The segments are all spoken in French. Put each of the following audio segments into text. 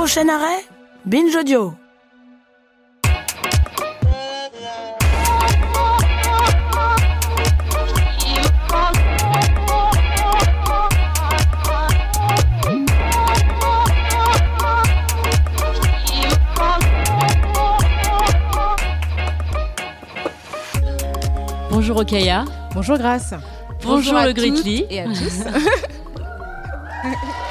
Prochain arrêt Binge Audio. Bonjour Okaya. Bonjour Grace. Bonjour, à le Gritly. toutes Et à tous.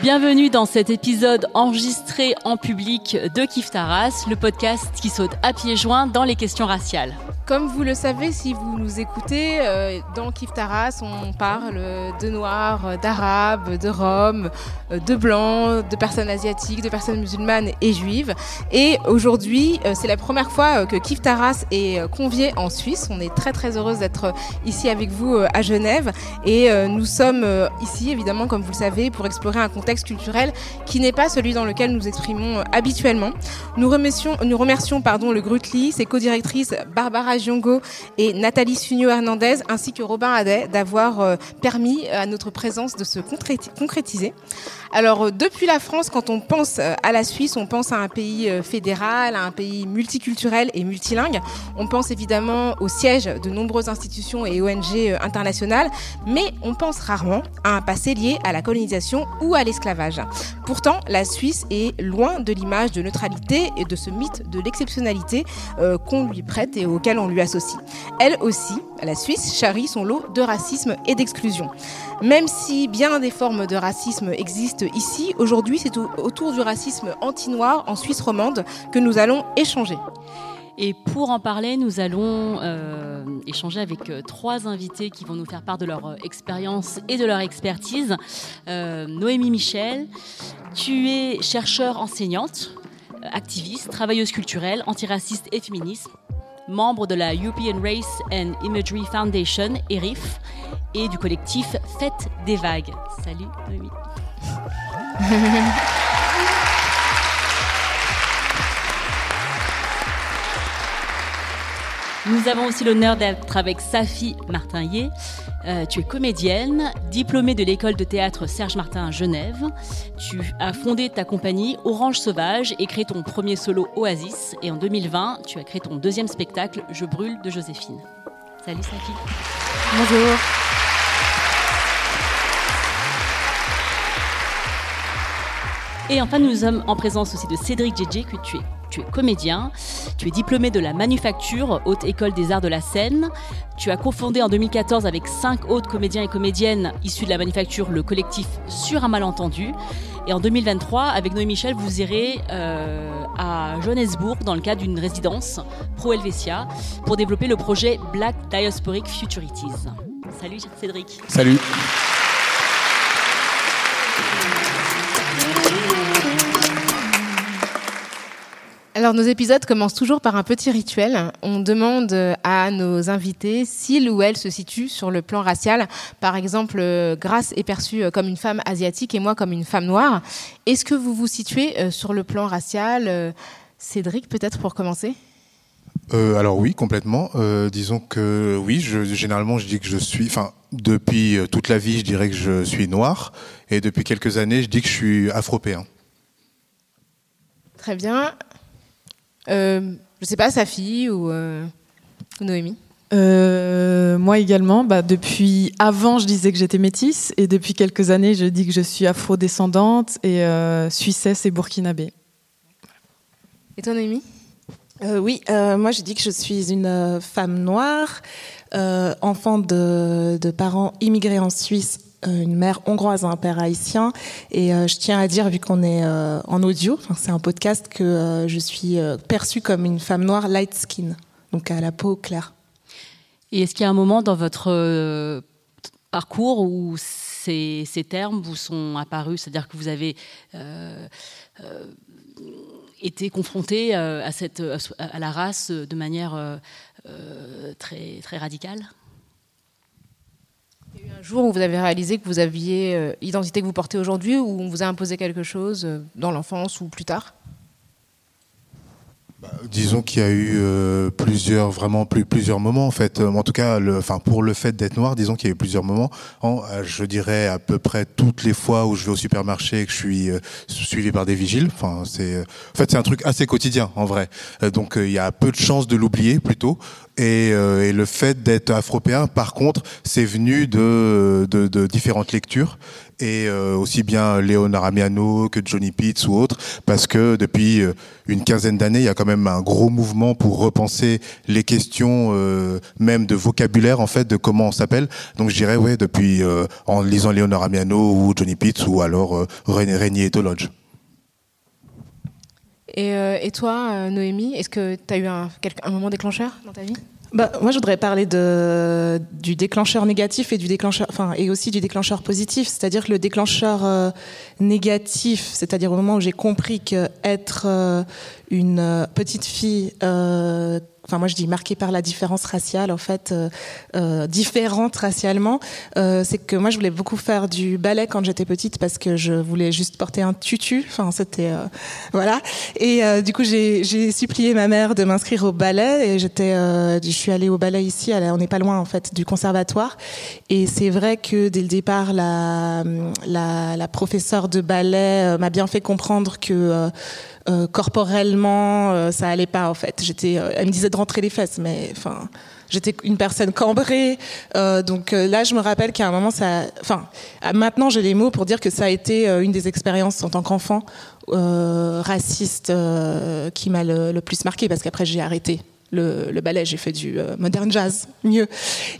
Bienvenue dans cet épisode enregistré en public de Kif Taras, le podcast qui saute à pieds joints dans les questions raciales. Comme vous le savez, si vous nous écoutez, euh, dans Kif Taras, on parle de noirs, d'arabes, de roms, euh, de blancs, de personnes asiatiques, de personnes musulmanes et juives. Et aujourd'hui, euh, c'est la première fois que Kif Taras est convié en Suisse. On est très très heureuse d'être ici avec vous à Genève. Et nous sommes ici, évidemment, comme vous le savez, pour explorer un contexte culturel qui n'est pas celui dans lequel nous exprimons euh, habituellement. Nous remercions, nous remercions pardon, le Grutli, ses co-directrices Barbara Giongo et Nathalie Sunio Hernandez, ainsi que Robin Hadet, d'avoir euh, permis à notre présence de se concréti- concrétiser. Alors, euh, depuis la France, quand on pense euh, à la Suisse, on pense à un pays euh, fédéral, à un pays multiculturel et multilingue. On pense évidemment au siège de nombreuses institutions et ONG euh, internationales, mais on pense rarement à un passé lié à la colonisation ou à l'esclavage. Pourtant, la Suisse est loin de l'image de neutralité et de ce mythe de l'exceptionnalité euh, qu'on lui prête et auquel on lui associe. Elle aussi, la Suisse, charrie son lot de racisme et d'exclusion. Même si bien des formes de racisme existent ici, aujourd'hui c'est au- autour du racisme anti-noir en Suisse romande que nous allons échanger. Et pour en parler, nous allons euh, échanger avec euh, trois invités qui vont nous faire part de leur euh, expérience et de leur expertise. Noémie Michel, tu es chercheure enseignante, activiste, travailleuse culturelle, antiraciste et féministe, membre de la European Race and Imagery Foundation, ERIF, et du collectif Fête des Vagues. Salut Noémie. Nous avons aussi l'honneur d'être avec Safi Martinlier. Euh, tu es comédienne, diplômée de l'école de théâtre Serge Martin à Genève. Tu as fondé ta compagnie Orange Sauvage et créé ton premier solo Oasis. Et en 2020, tu as créé ton deuxième spectacle Je brûle de Joséphine. Salut Safi. Bonjour. Et enfin, nous sommes en présence aussi de Cédric Djedje, que tu es, tu es comédien, tu es diplômé de la Manufacture, Haute École des Arts de la Seine. Tu as cofondé en 2014 avec cinq autres comédiens et comédiennes issus de la Manufacture le collectif Sur un malentendu. Et en 2023, avec Noé Michel, vous irez euh, à Johannesburg dans le cadre d'une résidence Pro Helvetia pour développer le projet Black Diasporic Futurities. Salut Cédric. Salut. Alors nos épisodes commencent toujours par un petit rituel. On demande euh, à nos invités s'ils ou elles se situent sur le plan racial. Par exemple, euh, Grace est perçue euh, comme une femme asiatique et moi comme une femme noire. Est-ce que vous vous situez sur le plan racial Cédric, peut-être pour commencer? Euh, alors oui, complètement. Euh, disons que oui, je, généralement je dis que je suis, enfin depuis toute la vie, je dirais que je suis noir, et depuis quelques années, je dis que je suis afropéen. Très bien. Euh, je sais pas, Safi ou, euh, ou Noémie. Euh, moi également, bah, depuis avant je disais que j'étais métisse et depuis quelques années je dis que je suis afro-descendante et euh, suissesse et burkinabé. Et toi, Noémie? Euh, oui, euh, moi je dis que je suis une femme noire, euh, enfant de, de parents immigrés en Suisse une mère hongroise, un père haïtien. Et je tiens à dire, vu qu'on est en audio, c'est un podcast, que je suis perçue comme une femme noire light skin, donc à la peau claire. Et est-ce qu'il y a un moment dans votre parcours où ces, termes vous sont apparus? C'est-à-dire que vous avez été confronté à, cette, à la race de manière très, très radicale? Un jour où vous avez réalisé que vous aviez l'identité que vous portez aujourd'hui, ou on vous a imposé quelque chose dans l'enfance ou plus tard disons qu'il y a eu euh, plusieurs, vraiment plus, plusieurs moments en fait. En tout cas, le, enfin pour le fait d'être noir, disons qu'il y a eu plusieurs moments. En, euh, je dirais à peu près toutes les fois où je vais au supermarché et que je suis euh, suivi par des vigiles. Enfin, c'est, en fait, c'est un truc assez quotidien en vrai. donc il y a peu de chances de l'oublier plutôt. Et, le fait d'être afropéen, par contre, c'est venu de, de différentes lectures et euh, aussi bien Léonard Amiano que Johnny Pitts ou autres, parce que depuis euh, une quinzaine d'années, il y a quand même un gros mouvement pour repenser les questions euh, même de vocabulaire en fait de comment on s'appelle. Donc je dirais ouais depuis en lisant Léonard Amiano ou Johnny Pitts ou alors René Régnier Tolodge. Et, et toi, Noémie, est-ce que tu as eu un moment déclencheur dans ta vie? Bah, moi, je voudrais parler de, du déclencheur négatif et, du déclencheur, enfin, et aussi du déclencheur positif. C'est-à-dire que le déclencheur euh, négatif, c'est-à-dire au moment où j'ai compris que être euh, une euh, petite fille enfin moi je dis marquée par la différence raciale en fait euh, euh, différente racialement. Euh, c'est que moi je voulais beaucoup faire du ballet quand j'étais petite parce que je voulais juste porter un tutu. Enfin c'était euh, voilà. Et euh, du coup j'ai supplié ma mère de m'inscrire au ballet et j'étais je suis allée au ballet ici on n'est pas loin en fait du conservatoire. Et c'est vrai que dès le départ la la, la professeure de ballet m'a bien fait comprendre que euh, corporellement, euh, ça allait pas en fait. J'étais, euh, elle me disait de rentrer les fesses, mais enfin, j'étais une personne cambrée. donc là, je me rappelle qu'à un moment, ça, enfin, maintenant j'ai les mots pour dire que ça a été une des expériences en tant qu'enfant raciste qui m'a le, plus marqué parce qu'après j'ai arrêté le, ballet, j'ai fait du euh, modern jazz, mieux.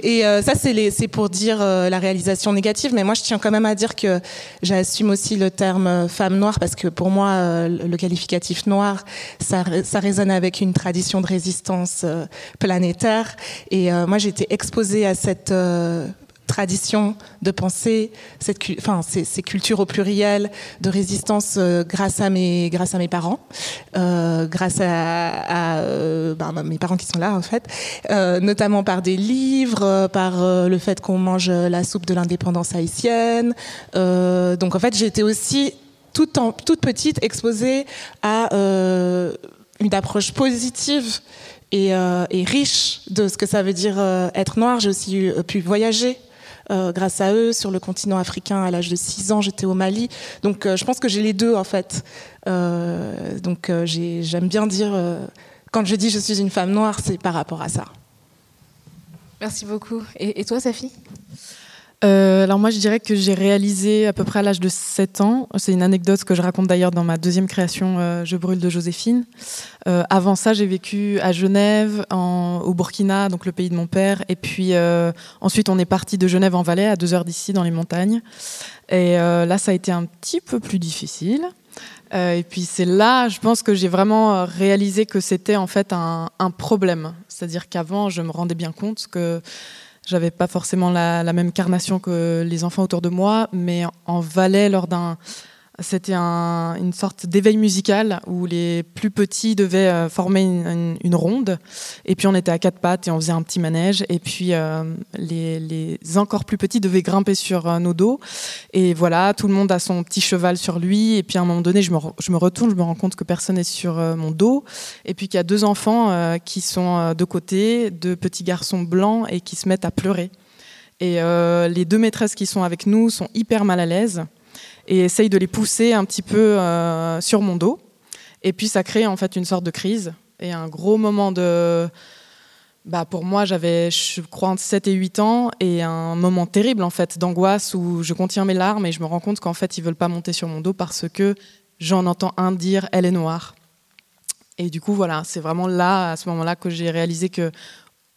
Et euh, ça, c'est pour dire euh, la réalisation négative, mais moi, je tiens quand même à dire que j'assume aussi le terme femme noire, parce que pour moi, le qualificatif noir, ça, ça résonne avec une tradition de résistance planétaire. Et moi, j'ai été exposée à cette tradition de pensée, ces, cultures au pluriel de résistance euh, grâce à mes, parents, euh, grâce à, euh, ben, mes parents qui sont là en fait, notamment par des livres, par le fait qu'on mange la soupe de l'indépendance haïtienne. donc en fait, été aussi toute, petite exposée à une approche positive et, riche de ce que ça veut dire être noir. J'ai aussi pu voyager euh, grâce à eux sur le continent africain à l'âge de 6 ans. J'étais au Mali. Donc euh, je pense que j'ai les deux en fait. Euh, donc j'aime bien dire, quand je dis je suis une femme noire, c'est par rapport à ça. Merci beaucoup. Et, et toi, Safi? Euh, alors moi je dirais que j'ai réalisé à peu près à l'âge de 7 ans, c'est une anecdote que je raconte d'ailleurs dans ma deuxième création euh, Je brûle de Joséphine. Euh, avant ça j'ai vécu à Genève, en, au Burkina, donc le pays de mon père, et puis ensuite on est parti de Genève en Valais, à deux heures d'ici dans les montagnes. Et là ça a été un petit peu plus difficile. Et puis c'est là, je pense que j'ai vraiment réalisé que c'était en fait un problème. C'est-à-dire qu'avant je me rendais bien compte que j'avais pas forcément la, même carnation que les enfants autour de moi, mais en Valais, lors d'un c'était un, une sorte d'éveil musical où les plus petits devaient euh, former une, ronde. Et puis on était à quatre pattes et on faisait un petit manège. Et puis euh, les, encore plus petits devaient grimper sur euh, nos dos. Et voilà, tout le monde a son petit cheval sur lui. Et puis à un moment donné, je me, je me retourne, je me rends compte que personne n'est sur mon dos. Et puis qu'il y a deux enfants qui sont de côté, deux petits garçons blancs et qui se mettent à pleurer. Et les deux maîtresses qui sont avec nous sont hyper mal à l'aise et essaye de les pousser un petit peu euh, sur mon dos. Et puis ça crée en fait une sorte de crise et un gros moment de... Bah pour moi, j'avais, je crois, entre 7 et 8 ans et un moment terrible en fait d'angoisse où je contiens mes larmes et je me rends compte qu'en fait, ils veulent pas monter sur mon dos parce que j'en entends un dire elle est noire. Et du coup, voilà, c'est vraiment là, à ce moment-là, que j'ai réalisé que,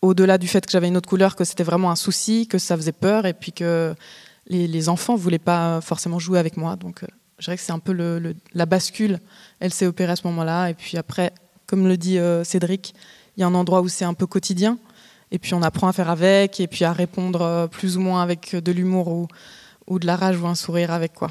au-delà du fait que j'avais une autre couleur, que c'était vraiment un souci, que ça faisait peur et puis que les, enfants ne voulaient pas forcément jouer avec moi. Donc, je dirais que c'est un peu le, la bascule. Elle s'est opérée à ce moment-là. Et puis après, comme le dit Cédric, il y a un endroit où c'est un peu quotidien. Et puis on apprend à faire avec, et puis à répondre plus ou moins avec de l'humour ou, ou de la rage ou un sourire avec quoi.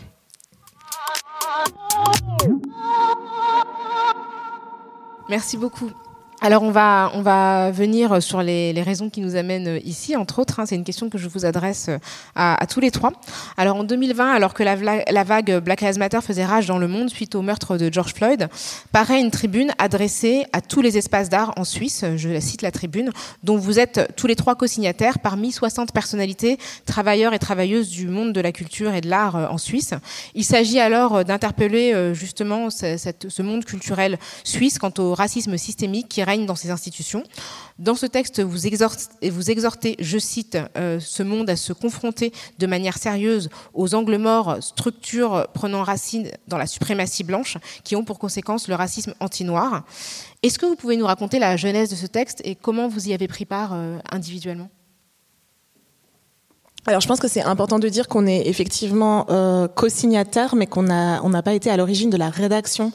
Merci beaucoup. Alors on va, on va venir sur les, raisons qui nous amènent ici, entre autres. Hein. c'est une question que je vous adresse à, tous les trois. Alors en 2020, alors que la, vague Black Lives Matter faisait rage dans le monde suite au meurtre de George Floyd, paraît une tribune adressée à tous les espaces d'art en Suisse, je cite la tribune, dont vous êtes tous les trois co-signataires parmi 60 personnalités, travailleurs et travailleuses du monde de la culture et de l'art euh, en Suisse. Il s'agit alors d'interpeller euh, justement ce monde culturel suisse quant au racisme systémique qui règne dans ces institutions. Dans ce texte, vous exhortez, je cite, euh, ce monde à se confronter de manière sérieuse aux angles morts, structures prenant racine dans la suprématie blanche, qui ont pour conséquence le racisme anti-noir. Est-ce que vous pouvez nous raconter la genèse de ce texte et comment vous y avez pris part euh, individuellement? Alors, je pense que c'est important de dire qu'on est effectivement euh, co-signataire, mais qu'on n'a on n'a pas été à l'origine de la rédaction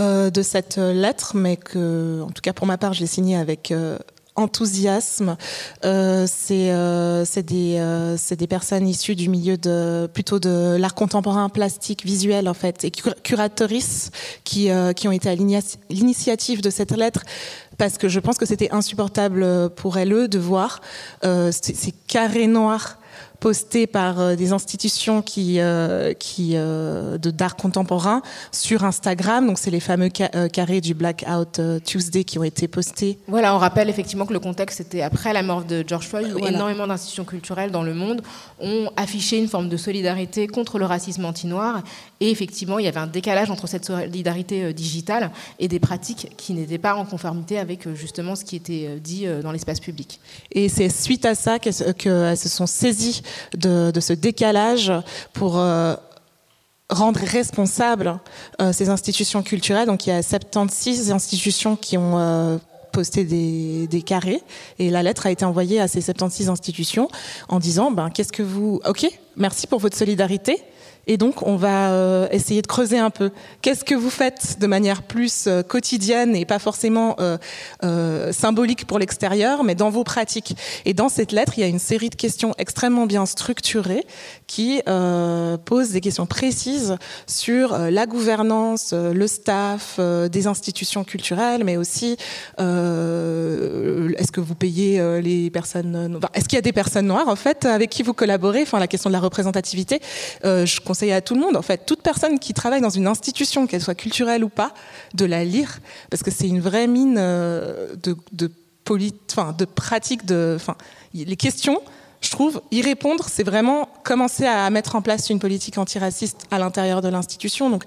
euh, de cette lettre, mais que, en tout cas pour ma part, je l'ai signée avec euh, enthousiasme. Euh, c'est euh, des, euh, des personnes issues du milieu de plutôt de l'art contemporain, plastique, visuel en fait, et curatrices qui, qui ont été à l'initiative de cette lettre parce que je pense que c'était insupportable pour elles de voir ces carrés noirs postés par euh, des institutions qui, euh, qui euh, de d'art contemporain sur Instagram. Donc c'est les fameux carrés du Blackout Tuesday qui ont été postés. Voilà, on rappelle effectivement que le contexte était après la mort de George Floyd, où énormément d'institutions culturelles dans le monde ont affiché une forme de solidarité contre le racisme anti-noir. Et effectivement, il y avait un décalage entre cette solidarité digitale et des pratiques qui n'étaient pas en conformité avec justement ce qui était dit dans l'espace public. Et c'est suite à ça qu'elles se sont saisies de, ce décalage pour euh, rendre responsables euh, ces institutions culturelles. Donc il y a 76 institutions qui ont euh, posté des, des, carrés et la lettre a été envoyée à ces 76 institutions en disant ben qu'est-ce que vous ok merci pour votre solidarité et donc, on va euh, essayer de creuser un peu. Qu'est-ce que vous faites de manière plus euh, quotidienne et pas forcément euh, symbolique pour l'extérieur, mais dans vos pratiques? Et dans cette lettre, il y a une série de questions extrêmement bien structurées qui posent des questions précises sur la gouvernance, le staff des institutions culturelles, mais aussi est-ce que vous payez les personnes... Enfin, est-ce qu'il y a des personnes noires, en fait, avec qui vous collaborez? Enfin, la question de la représentativité. je conseille à tout le monde, en fait, toute personne qui travaille dans une institution, qu'elle soit culturelle ou pas, de la lire, parce que c'est une vraie mine euh, de, de, pratique, de, enfin, les questions je trouve, y répondre, c'est vraiment commencer à mettre en place une politique antiraciste à l'intérieur de l'institution. Donc,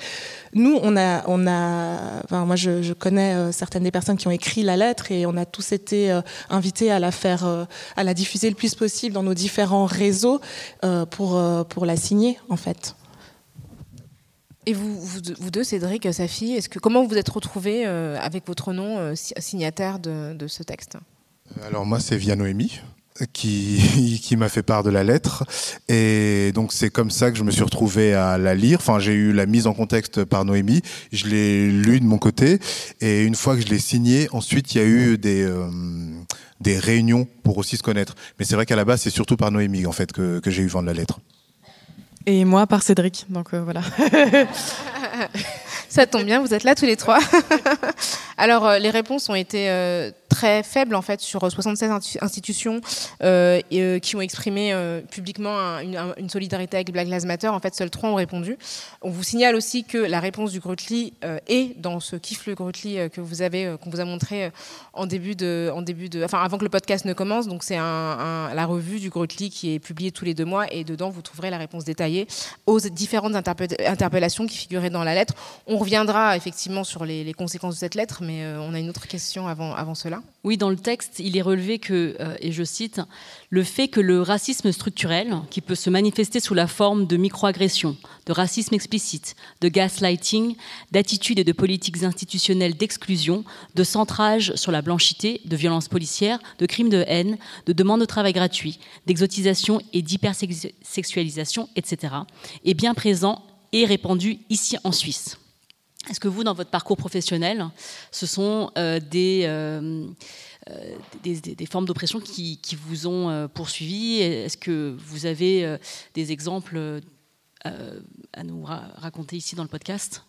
nous, on a, on a, enfin, moi, je, connais euh, certaines des personnes qui ont écrit la lettre et on a tous été euh, invités à la faire, à la diffuser le plus possible dans nos différents réseaux pour pour la signer, en fait. Et vous, vous, deux, Cédric, est-ce que comment vous vous êtes retrouvés avec votre nom signataire de, ce texte? Alors moi, c'est via Noémie qui, m'a fait part de la lettre. Et donc c'est comme ça que je me suis retrouvé à la lire. Enfin, j'ai eu la mise en contexte par Noémie. Je l'ai lu de mon côté. Et une fois que je l'ai signé, ensuite il y a eu des euh, des réunions pour aussi se connaître. Mais c'est vrai qu'à la base, c'est surtout par Noémie en fait que, que j'ai eu vent de la lettre. Et moi par Cédric. Donc euh, voilà. Ça tombe bien, vous êtes là tous les trois. Alors, euh, les réponses ont été très faible en fait sur 76 institutions euh, euh, qui ont exprimé euh, publiquement une, solidarité avec Black Lives Matter. En fait, seuls trois ont répondu. On vous signale aussi que la réponse du Grutli est dans ce kiff le Grutli que vous avez, qu'on vous a montré en début de, en début de, enfin avant que le podcast ne commence. Donc c'est la revue du Grutli qui est publiée tous les deux mois et dedans vous trouverez la réponse détaillée aux différentes interpellations qui figuraient dans la lettre. On reviendra effectivement sur les, les conséquences de cette lettre, mais on a une autre question avant, avant cela. Ça Oui, dans le texte, il est relevé que, euh, et je cite, le fait que le racisme structurel, qui peut se manifester sous la forme de microagressions, de racisme explicite, de gaslighting, d'attitudes et de politiques institutionnelles d'exclusion, de centrage sur la blanchité, de violences policières, de crimes de haine, de demandes de travail gratuit, d'exotisation et d'hypersexualisation, etc., est bien présent et répandu ici en Suisse. Est-ce que vous, dans votre parcours professionnel, ce sont euh, euh, euh, des, formes d'oppression qui, qui, vous ont poursuivi? Est-ce que vous avez des exemples à nous raconter ici dans le podcast?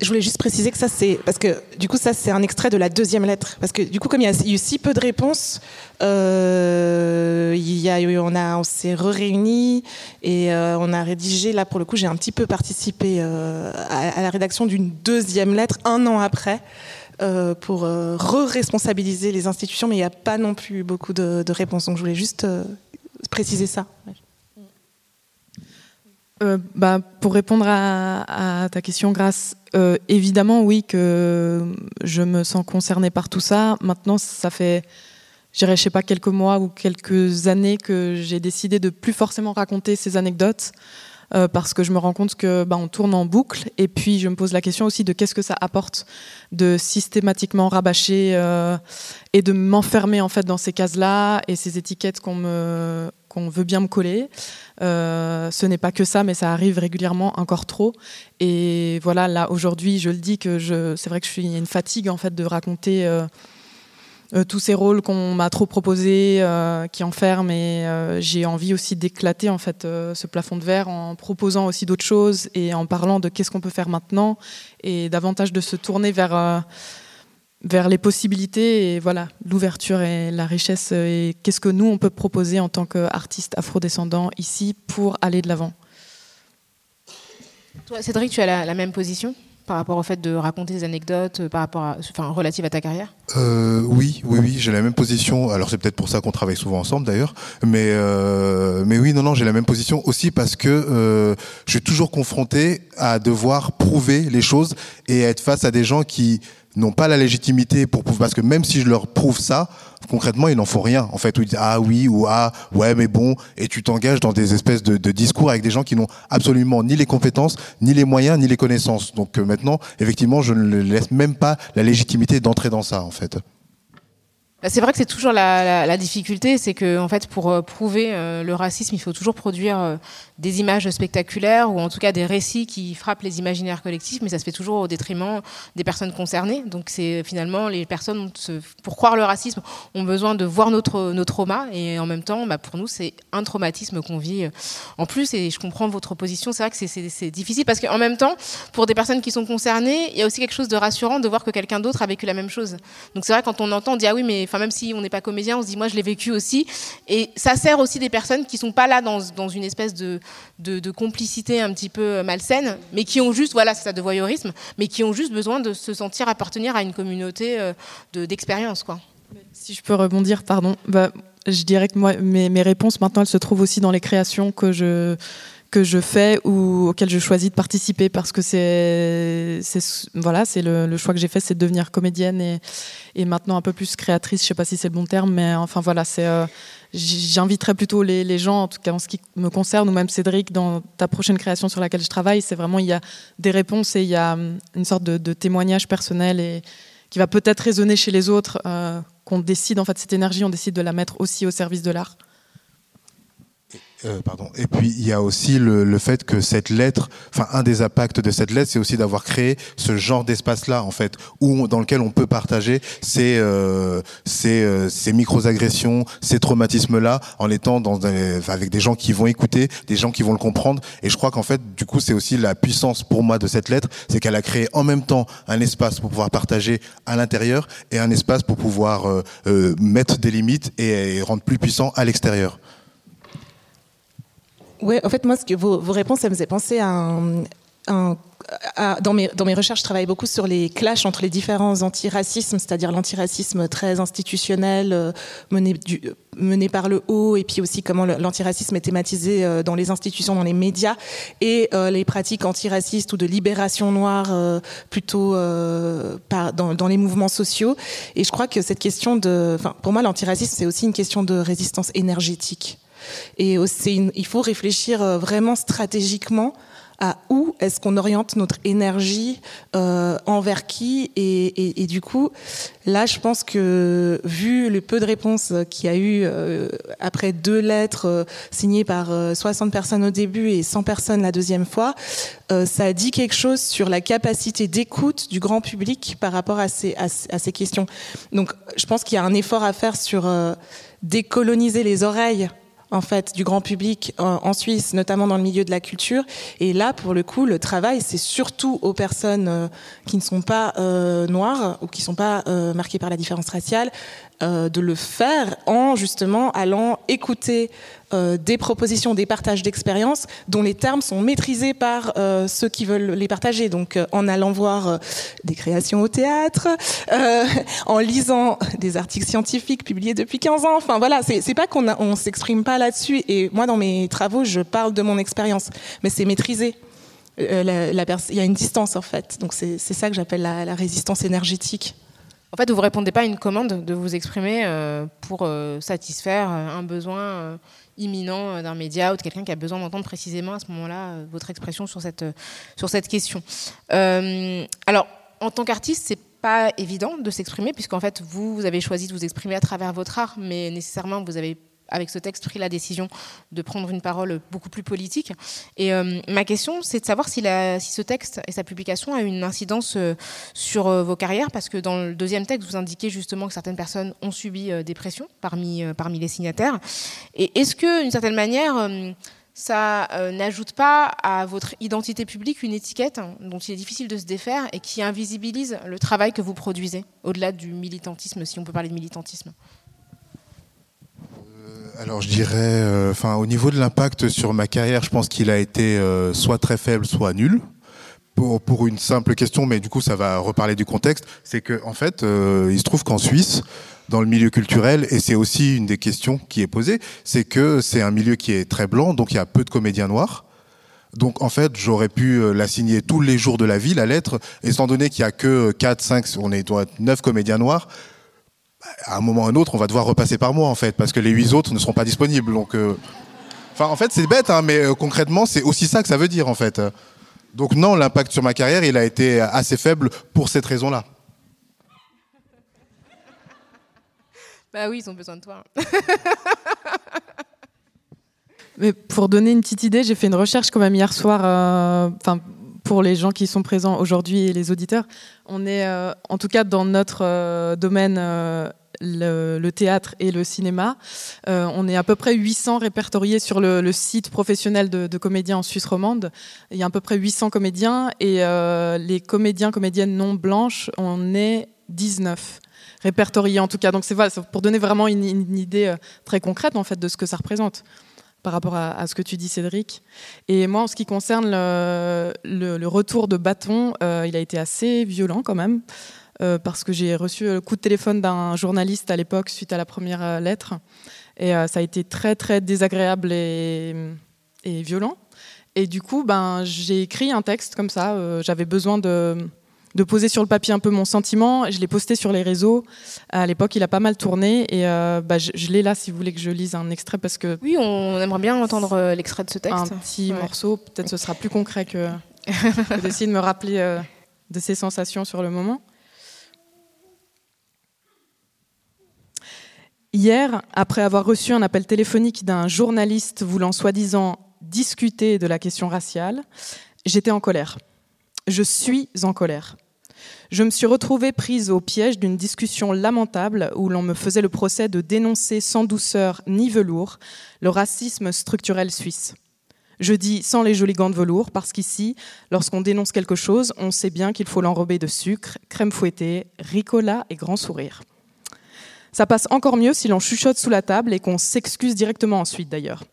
Je voulais juste préciser que ça, c'est. Parce que du coup, ça, c'est un extrait de la deuxième lettre. Parce que du coup, comme il y a eu si peu de réponses, euh, il y a on, a, on s'est réunis et euh, on a rédigé. Là, pour le coup, j'ai un petit peu participé euh, à, la rédaction d'une deuxième lettre un an après. pour re-responsabiliser les institutions, mais il n'y a pas non plus beaucoup de réponses. Donc je voulais juste préciser ça. Euh, bah, pour répondre à, ta question, Grâce, euh, évidemment, oui, que je me sens concernée par tout ça. Maintenant, ça fait, je sais pas, quelques mois ou quelques années que j'ai décidé de plus forcément raconter ces anecdotes. Euh, parce que je me rends compte que bah, on tourne en boucle et puis je me pose la question aussi de qu'est-ce que ça apporte de systématiquement rabâcher et de m'enfermer en fait dans ces cases-là et ces étiquettes qu'on me qu'on veut bien me coller. Euh, ce n'est pas que ça, mais ça arrive régulièrement encore trop. Et voilà, là aujourd'hui, je le dis que je, c'est vrai que je suis une fatigue en fait de raconter euh, euh, tous ces rôles qu'on m'a trop proposés, qui enferment. Et j'ai envie aussi d'éclater en fait ce plafond de verre en proposant aussi d'autres choses et en parlant de qu'est-ce qu'on peut faire maintenant et davantage de se tourner vers vers les possibilités et voilà l'ouverture et la richesse et qu'est-ce que nous on peut proposer en tant qu'artistes afrodescendants ici pour aller de l'avant? Toi, Cédric, tu as la, même position par rapport au fait de raconter des anecdotes par rapport à, enfin, relatives à ta carrière? Euh, Oui, oui, oui, j'ai la même position. Alors c'est peut-être pour ça qu'on travaille souvent ensemble d'ailleurs, mais euh, mais oui, non, non, j'ai la même position aussi parce que euh, je suis toujours confronté à devoir prouver les choses et être face à des gens qui n'ont pas la légitimité pour prouver, parce que même si je leur prouve ça, concrètement, ils n'en font rien. En fait, où ils disent ah oui ou ah ouais, mais bon, et tu t'engages dans des espèces de, discours avec des gens qui n'ont absolument ni les compétences, ni les moyens, ni les connaissances. Donc euh, maintenant, effectivement, je ne laisse même pas la légitimité d'entrer dans ça, en fait. Bah, c'est vrai que c'est toujours la, difficulté, c'est que en fait, pour euh, prouver euh, le racisme, il faut toujours produire euh, des images spectaculaires ou en tout cas des récits qui frappent les imaginaires collectifs, mais ça se fait toujours au détriment des personnes concernées. Donc c'est finalement les personnes, pour croire le racisme, ont besoin de voir notre nos traumas et en même temps, bah, pour nous, c'est un traumatisme qu'on vit en plus. Et je comprends votre position. C'est vrai que c'est difficile parce qu'en même temps, pour des personnes qui sont concernées, il y a aussi quelque chose de rassurant de voir que quelqu'un d'autre a vécu la même chose. Donc c'est vrai quand on entend, on dit ah oui mais Enfin, même si on n'est pas comédien, on se dit, moi, je l'ai vécu aussi. Et ça sert aussi des personnes qui sont pas là dans, une espèce de, complicité un petit peu malsaine, mais qui ont juste, voilà, c'est ça, de voyeurisme, mais qui ont juste besoin de se sentir appartenir à une communauté euh, d'expérience, quoi. Si je peux rebondir, pardon. Bah, je dirais que moi, mes, mes réponses, maintenant, elles se trouvent aussi dans les créations que je que je fais ou auquel je choisis de participer parce que c'est voilà c'est le, choix que j'ai fait c'est de devenir comédienne et, et, maintenant un peu plus créatrice. Je sais pas si c'est le bon terme mais enfin voilà c'est euh, j'inviterais plutôt les, gens en tout cas en ce qui me concerne ou même Cédric dans ta prochaine création sur laquelle je travaille. C'est vraiment il y a des réponses et il y a hum, une sorte de, de témoignage personnel et qui va peut-être résonner chez les autres euh, qu'on décide en fait cette énergie on décide de la mettre aussi au service de l'art euh, pardon. Et puis il y a aussi le, le, fait que cette lettre, enfin un des impacts de cette lettre, c'est aussi d'avoir créé ce genre d'espace-là, en fait, où dans lequel on peut partager ces euh, ces, euh, ces micro-agressions, ces traumatismes-là, en étant dans avec des gens qui vont écouter, des gens qui vont le comprendre. Et je crois qu'en fait, du coup, c'est aussi la puissance pour moi de cette lettre, c'est qu'elle a créé en même temps un espace pour pouvoir partager à l'intérieur et un espace pour pouvoir euh, mettre des limites et rendre plus puissant à l'extérieur. Ouais, en fait, moi, vos, réponses, ça me faisait penser à un, dans mes, recherches, je travaille beaucoup sur les clashs entre les différents antiracismes, c'est-à-dire l'antiracisme très institutionnel, euh, mené, mené, par le haut, et puis aussi comment l'antiracisme est thématisé euh, dans les institutions, dans les médias, et euh, les pratiques antiracistes ou de libération noire plutôt dans, dans, les mouvements sociaux. Et je crois que cette question de... Pour moi, l'antiracisme, c'est aussi une question de résistance énergétique. Et il faut réfléchir vraiment stratégiquement à où est-ce qu'on oriente notre énergie, euh, envers qui, et, du coup, là, je pense que vu le peu de réponses qu'il y a eu euh, après deux lettres euh, signées par 60 personnes au début et 100 personnes la deuxième fois, ça dit quelque chose sur la capacité d'écoute du grand public par rapport à ces questions. Donc, je pense qu'il y a un effort à faire sur décoloniser les oreilles en fait du grand public en, Suisse, notamment dans le milieu de la culture. Et là, pour le coup, le travail, c'est surtout aux personnes euh, qui ne sont pas euh, noires ou qui ne sont pas euh, marquées par la différence raciale, euh, de le faire en justement allant écouter euh, des propositions, des partages d'expériences dont les termes sont maîtrisés par euh, ceux qui veulent les partager. Donc en allant voir des créations au théâtre, en lisant des articles scientifiques publiés depuis 15 ans. Enfin voilà, c'est pas qu'on on s'exprime pas là-dessus. Et moi dans mes travaux, je parle de mon expérience, mais c'est maîtrisé. il y a une distance en fait. Donc c'est ça que j'appelle la résistance énergétique. En fait, vous ne répondez pas à une commande de vous exprimer euh, pour euh, satisfaire euh, un besoin imminent d'un média ou de quelqu'un qui a besoin d'entendre précisément à ce moment-là votre expression sur cette, question. alors, en tant qu'artiste, c'est pas évident de s'exprimer puisqu'en fait vous, vous avez choisi de vous exprimer à travers votre art, mais nécessairement vous avez avec ce texte, pris la décision de prendre une parole beaucoup plus politique. Et euh, ma question, c'est de savoir si, ce texte et sa publication a une incidence euh, sur euh, vos carrières, parce que dans le deuxième texte, vous indiquez justement que certaines personnes ont subi des pressions parmi les signataires. Et est-ce que, d'une certaine manière, ça n'ajoute pas à votre identité publique une étiquette dont il est difficile de se défaire et qui invisibilise le travail que vous produisez, au-delà du militantisme, si on peut parler de militantisme? Alors je dirais, euh, enfin au niveau de l'impact sur ma carrière, je pense qu'il a été euh, soit très faible, soit nul. Pour, une simple question, mais du coup ça va reparler du contexte, c'est que en fait, euh, il se trouve qu'en Suisse, dans le milieu culturel, et c'est aussi une des questions qui est posée, c'est que c'est un milieu qui est très blanc, donc il y a peu de comédiens noirs. Donc en fait, j'aurais pu la signer tous les jours de la vie, la lettre, étant donné qu'il y a que 4, 5, on est 9 comédiens noirs, à un moment ou à un autre, on va devoir repasser par moi, en fait, parce que les huit autres ne seront pas disponibles. Donc, euh, enfin, en fait, c'est bête, hein, mais euh, concrètement, c'est aussi ça que ça veut dire, en fait. Donc, non, l'impact sur ma carrière, il a été assez faible pour cette raison-là. Bah oui, ils ont besoin de toi. mais pour donner une petite idée, j'ai fait une recherche quand même hier soir, euh, enfin pour les gens qui sont présents aujourd'hui et les auditeurs. On est, euh, en tout cas, dans notre euh, domaine, euh, le, théâtre et le cinéma. on est à peu près 800 répertoriés sur le, site professionnel de, comédiens en Suisse romande. Il y a à peu près 800 comédiens et les comédiens, comédiennes non blanches, on est 19 répertoriés en tout cas. Donc c'est pour donner vraiment une, une, idée très concrète en fait de ce que ça représente par rapport à, ce que tu dis, Cédric. Et moi, en ce qui concerne le, retour de bâton, euh, il a été assez violent quand même, euh, parce que j'ai reçu le coup de téléphone d'un journaliste à l'époque suite à la première euh, lettre. Et ça a été très, très désagréable et, et violent. Et du coup, ben, j'ai écrit un texte comme ça. J'avais besoin de de poser sur le papier un peu mon sentiment. Je l'ai posté sur les réseaux. À l'époque, il a pas mal tourné et euh, bah, je, l'ai là si vous voulez que je lise un extrait parce que. Oui, on aimerait bien entendre euh, l'extrait de ce texte. Un petit morceau, peut-être ce sera plus concret que, d'essayer de me rappeler euh, de ces sensations sur le moment. Hier, après avoir reçu un appel téléphonique d'un journaliste voulant soi-disant discuter de la question raciale, j'étais en colère. Je suis en colère. Je me suis retrouvée prise au piège d'une discussion lamentable où l'on me faisait le procès de dénoncer sans douceur ni velours le racisme structurel suisse. Je dis sans les jolis gants de velours parce qu'ici, lorsqu'on dénonce quelque chose, on sait bien qu'il faut l'enrober de sucre, crème fouettée, ricola et grand sourire. Ça passe encore mieux si l'on chuchote sous la table et qu'on s'excuse directement ensuite d'ailleurs.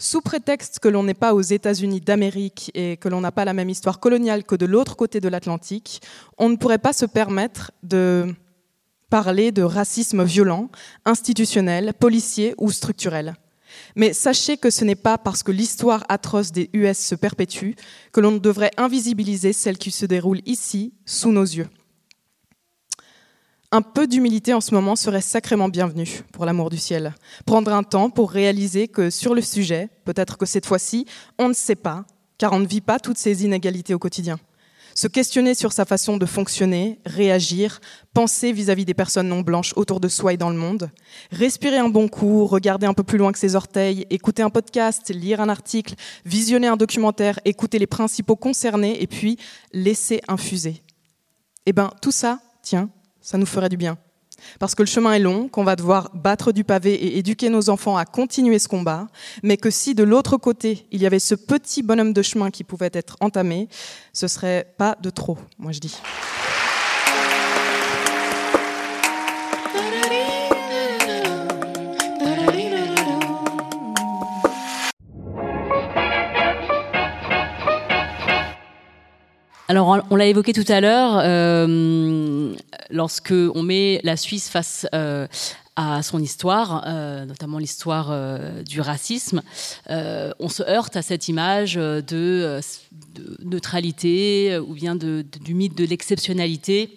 Sous prétexte que l'on n'est pas aux États-Unis d'Amérique et que l'on n'a pas la même histoire coloniale que de l'autre côté de l'Atlantique, on ne pourrait pas se permettre de parler de racisme violent, institutionnel, policier ou structurel. Mais sachez que ce n'est pas parce que l'histoire atroce des US se perpétue que l'on devrait invisibiliser celle qui se déroule ici, sous nos yeux. Un peu d'humilité en ce moment serait sacrément bienvenu, pour l'amour du ciel. Prendre un temps pour réaliser que sur le sujet, peut-être que cette fois-ci, on ne sait pas, car on ne vit pas toutes ces inégalités au quotidien se questionner sur sa façon de fonctionner, réagir, penser vis-à-vis des personnes non blanches autour de soi et dans le monde, respirer un bon coup, regarder un peu plus loin que ses orteils, écouter un podcast, lire un article, visionner un documentaire, écouter les principaux concernés et puis laisser infuser. Eh bien, tout ça, tiens, ça nous ferait du bien. Parce que le chemin est long, qu'on va devoir battre du pavé et éduquer nos enfants à continuer ce combat, mais que si de l'autre côté, il y avait ce petit bonhomme de chemin qui pouvait être entamé, ce serait pas de trop, moi je dis. Alors, on l'a évoqué tout à l'heure, euh, lorsque on met la Suisse face euh, à son histoire, euh, notamment l'histoire euh, du racisme, on se heurte à cette image de, neutralité ou bien du mythe de l'exceptionnalité.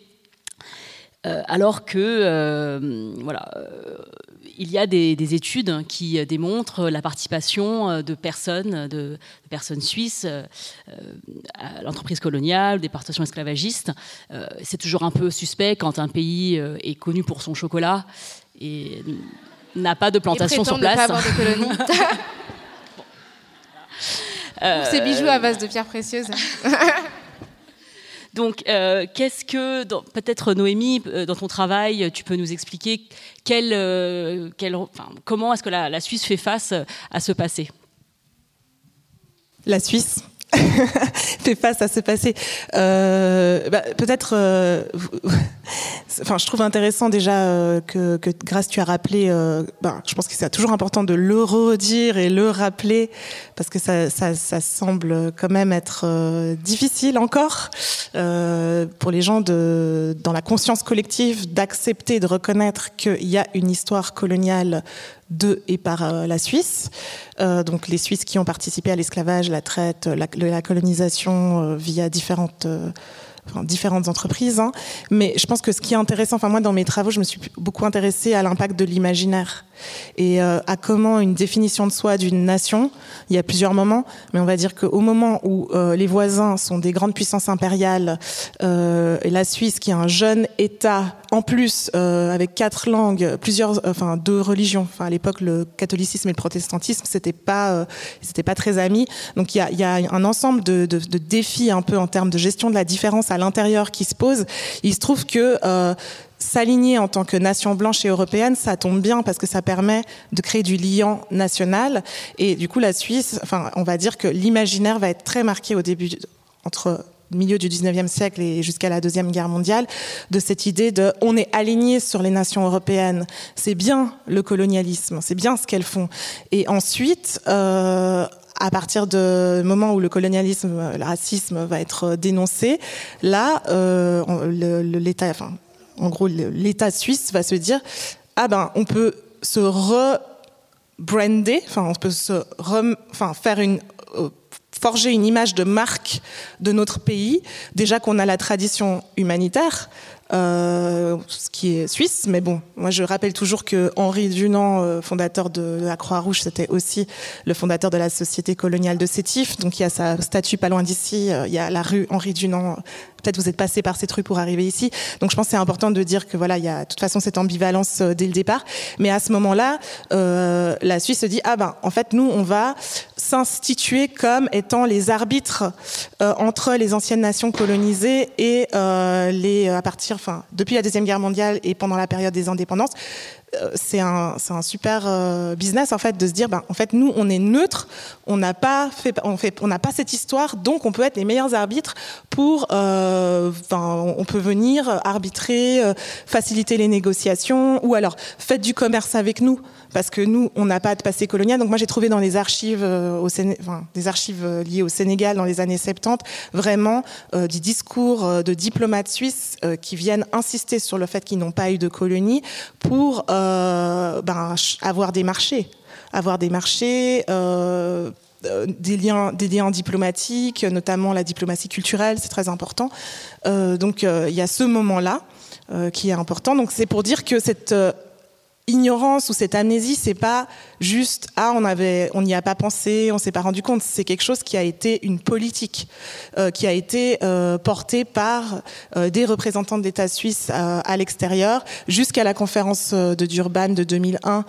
alors que voilà, il y a des, des, études qui démontrent la participation de personnes, de, de personnes suisses euh, à l'entreprise coloniale, des partations esclavagistes. Euh, c'est toujours un peu suspect quand un pays euh, est connu pour son chocolat et n'a pas de plantation sur place. Ne pas avoir de colonie. bon. euh, Ces bijoux à base de pierres précieuses. Donc, euh, qu'est-ce que, peut-être Noémie, euh, dans ton travail, tu peux nous expliquer euh, comment est-ce que la, Suisse fait face à ce passé? La Suisse fait face à ce passé. Euh, bah, Peut-être, euh, enfin, je trouve intéressant déjà euh, que, que grâce tu as rappelé. Bah, je pense que c'est toujours important de le redire et le rappeler parce que ça, ça, ça semble quand même être euh, difficile encore pour les gens de, dans la conscience collective d'accepter, de reconnaître qu'il y a une histoire coloniale de et par euh, la Suisse. Euh, donc les Suisses qui ont participé à l'esclavage, la traite, la, colonisation euh, via différentes Différentes entreprises. Hein. Mais je pense que ce qui est intéressant, enfin moi dans mes travaux, je me suis beaucoup intéressée à l'impact de l'imaginaire et euh, à comment une définition de soi d'une nation, il y a plusieurs moments, mais on va dire qu'au moment où euh, les voisins sont des grandes puissances impériales euh, et la Suisse qui est un jeune État en plus avec quatre langues, plusieurs, enfin deux religions. Enfin à l'époque le catholicisme et le protestantisme c'était pas, c'était pas très amis. Donc il y a, un ensemble de, défis un peu en termes de gestion de la différence à l'intérieur qui se posent. Il se trouve que euh, s'aligner en tant que nation blanche et européenne, ça tombe bien parce que ça permet de créer du liant national. Et du coup, la Suisse, enfin, on va dire que l'imaginaire va être très marqué au début, entre milieu du 19e siècle et jusqu'à la Deuxième Guerre mondiale, de cette idée de on est aligné sur les nations européennes. C'est bien le colonialisme, c'est bien ce qu'elles font. Et ensuite, euh, à partir du moment où le colonialisme, le racisme va être dénoncé, là, euh, l'État, en gros, l'État suisse va se dire ah ben, on peut se rebrander, enfin, on peut se re, faire une forger une image de marque de notre pays. Déjà qu'on a la tradition humanitaire, euh, ce qui est suisse, mais bon, moi je rappelle toujours que Henri Dunant, euh, fondateur de la Croix-Rouge, c'était aussi le fondateur de la Société coloniale de Sétif, donc il y a sa statue pas loin d'ici, euh, il y a la rue Henri Dunant peut-être vous êtes passé par cette rue pour arriver ici. Donc je pense que c'est important de dire que voilà, il y a de toute façon cette ambivalence euh, dès le départ. Mais à ce moment-là, euh, la Suisse se dit ah ben en fait nous on va s'instituer comme étant les arbitres euh, entre les anciennes nations colonisées et euh, les à partir enfin depuis la deuxième guerre mondiale et pendant la période des indépendances c'est un, un super euh, business en fait de se dire ben, en fait nous on est neutre on n'a pas fait on fait on n'a pas cette histoire donc on peut être les meilleurs arbitres pour euh, on peut venir arbitrer, faciliter les négociations, ou alors faites du commerce avec nous parce que nous, on n'a pas de passé colonial. Donc moi, j'ai trouvé dans les archives, au des archives liées au Sénégal dans les années 70, vraiment des discours de diplomates suisses qui viennent insister sur le fait qu'ils n'ont pas eu de colonie pour ben, avoir des marchés avoir des marchés, euh, euh, des, liens, des liens diplomatiques, notamment la diplomatie culturelle, c'est très important. Euh, donc il y a ce moment-là qui est important. Donc c'est pour dire que cette ignorance ou cette amnésie, c'est pas juste ah on avait on n'y a pas pensé, on s'est pas rendu compte. C'est quelque chose qui a été une politique, euh, qui a été euh, portée par euh, des représentants de l'État suisse à l'extérieur jusqu'à la conférence de Durban de 2001,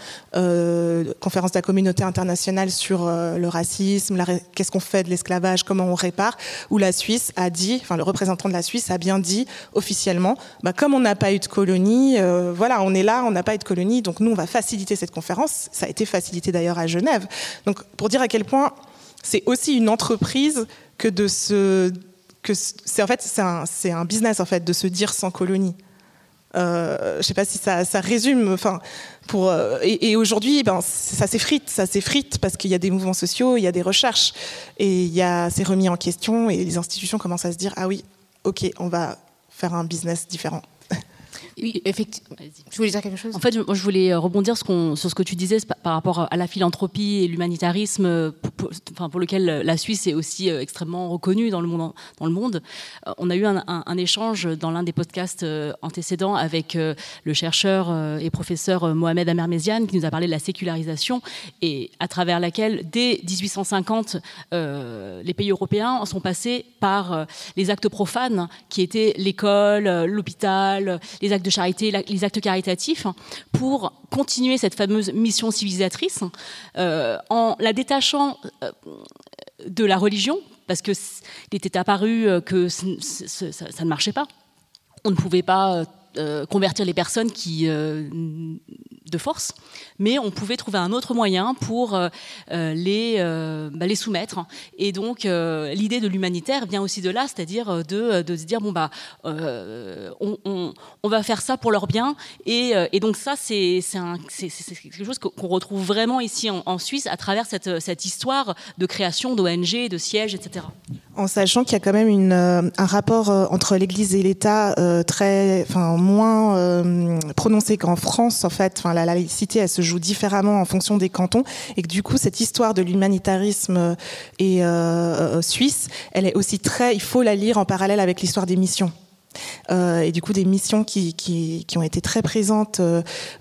conférence de la communauté internationale sur le racisme, qu'est-ce qu'on fait de l'esclavage, comment on répare, où la Suisse a dit, enfin le représentant de la Suisse a bien dit officiellement, bah, comme on n'a pas eu de colonie, voilà, on est là, on n'a pas eu de colonie, donc nous on va faciliter cette conférence. Ça a été facilité facilité d'ailleurs à Genève. Donc pour dire à quel point c'est aussi une entreprise que de se que c'est en fait c'est un, un, business en fait de se dire sans colonie. Euh, je sais pas si ça, ça résume. Enfin, pour euh, et, aujourd'hui, ben ça s'effrite, ça s'effrite parce qu'il y a des mouvements sociaux, il y a des recherches et il y a c'est remis en question et les institutions commencent à se dire ah oui, ok, on va faire un business différent. Oui, effectivement. Je voulais dire quelque chose? En fait, je, voulais euh, rebondir sur ce que tu disais par rapport à la philanthropie et l'humanitarisme, euh, pour, lequel la Suisse est aussi euh, extrêmement reconnue dans le monde. Dans le monde. On a eu un, échange dans l'un des podcasts antécédents avec le chercheur et professeur Mohamed Amerméziane qui nous a parlé de la sécularisation et à travers laquelle, dès 1850, les pays européens sont passés par les actes profanes qui étaient l'école, l'hôpital, les actes de charité, les actes caritatifs, pour continuer cette fameuse mission civilisatrice euh, en la détachant euh, de la religion, parce qu'il était apparu euh, que ça, ne marchait pas. On ne pouvait pas convertir les personnes qui de force, mais on pouvait trouver un autre moyen pour euh, euh, les, euh, bah, les soumettre. Et donc l'idée de l'humanitaire vient aussi de là, c'est-à-dire de, se dire bon bah on, va faire ça pour leur bien. Et, donc ça c'est quelque chose qu'on retrouve vraiment ici en, Suisse à travers cette, histoire de création d'ONG, de sièges, etc. En sachant qu'il y a quand même un rapport entre l'Église et l'État très, enfin moins prononcé qu'en France en fait. Enfin, la laïcité, elle se joue différemment en fonction des cantons, et que du coup, cette histoire de l'humanitarisme euh, et, euh, euh, suisse, elle est aussi très, il faut la lire en parallèle avec l'histoire des missions. et du coup des missions qui, qui, qui ont été très présentes.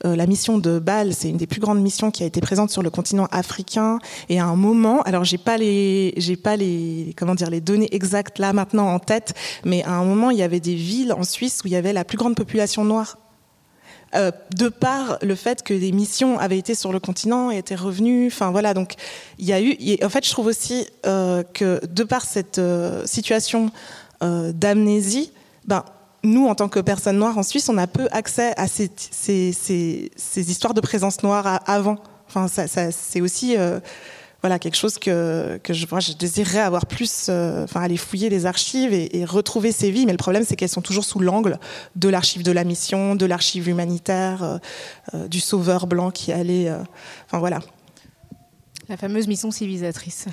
la mission de Bâle, c'est une des plus grandes missions qui a été présente sur le continent africain. Et à un moment, alors j'ai pas les, j'ai pas les, comment dire, les données exactes là maintenant en tête, mais à un moment il y avait des villes en Suisse où il y avait la plus grande population noire euh, de par le fait que des missions avaient été sur le continent et étaient revenues. Enfin voilà, donc il y a eu. en fait, je trouve aussi euh, que de par cette euh, situation d'amnésie, ben nous, en tant que personnes noires en Suisse, on a peu accès à ces, histoires de présence noire avant. Enfin, ça, c'est aussi voilà quelque chose que, je désirerais avoir plus, euh, enfin aller fouiller les archives et, retrouver ces vies. Mais le problème, c'est qu'elles sont toujours sous l'angle de l'archive de la mission, de l'archive humanitaire, euh, euh, du sauveur blanc qui allait, enfin voilà. La fameuse mission civilisatrice.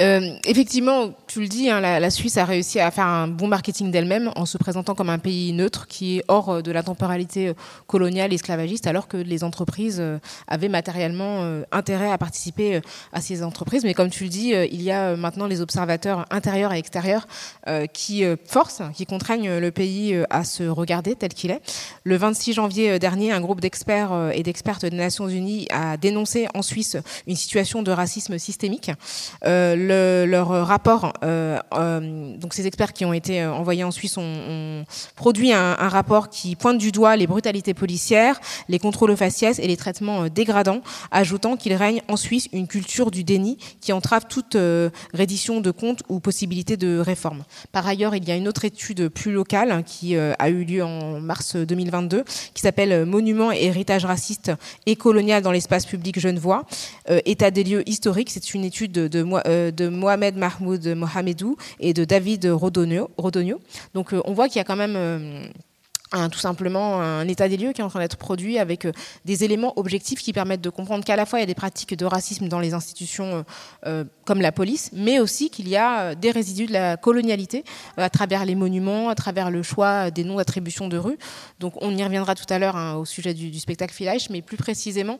Euh, effectivement, tu le dis, hein, la, Suisse a réussi à faire un bon marketing d'elle-même en se présentant comme un pays neutre qui est hors euh, de la temporalité euh, coloniale et esclavagiste, alors que les entreprises avaient matériellement intérêt à participer à ces entreprises. Mais comme tu le dis, il y a maintenant les observateurs intérieurs et extérieurs qui forcent, qui contraignent le pays à se regarder tel qu'il est. Le 26 janvier dernier, un groupe d'experts et d'expertes des Nations Unies a dénoncé en Suisse une situation de racisme systémique leur rapport, euh, euh, donc ces experts qui ont été euh, envoyés en Suisse ont, produit un, rapport qui pointe du doigt les brutalités policières, les contrôles aux faciès et les traitements dégradants, ajoutant qu'il règne en Suisse une culture du déni qui entrave toute reddition de comptes ou possibilité de réforme. Par ailleurs, il y a une autre étude plus locale qui a eu lieu en mars 2022 qui s'appelle Monuments et héritage raciste et colonial dans l'espace public genevois, état des lieux historiques. C'est une étude de, de, de Mohamed Mahmoud Hamedou et de David Rodonio. Rodonio. Donc on voit qu'il y a quand même tout simplement un état des lieux qui est en train d'être produit avec euh, des éléments objectifs qui permettent de comprendre qu'à la fois il y a des pratiques de racisme dans les institutions euh, euh, comme la police, mais aussi qu'il y a des résidus de la colonialité à travers les monuments, à travers le choix des noms d'attribution de rue. Donc on y reviendra tout à l'heure hein, au sujet du, spectacle Village, mais plus précisément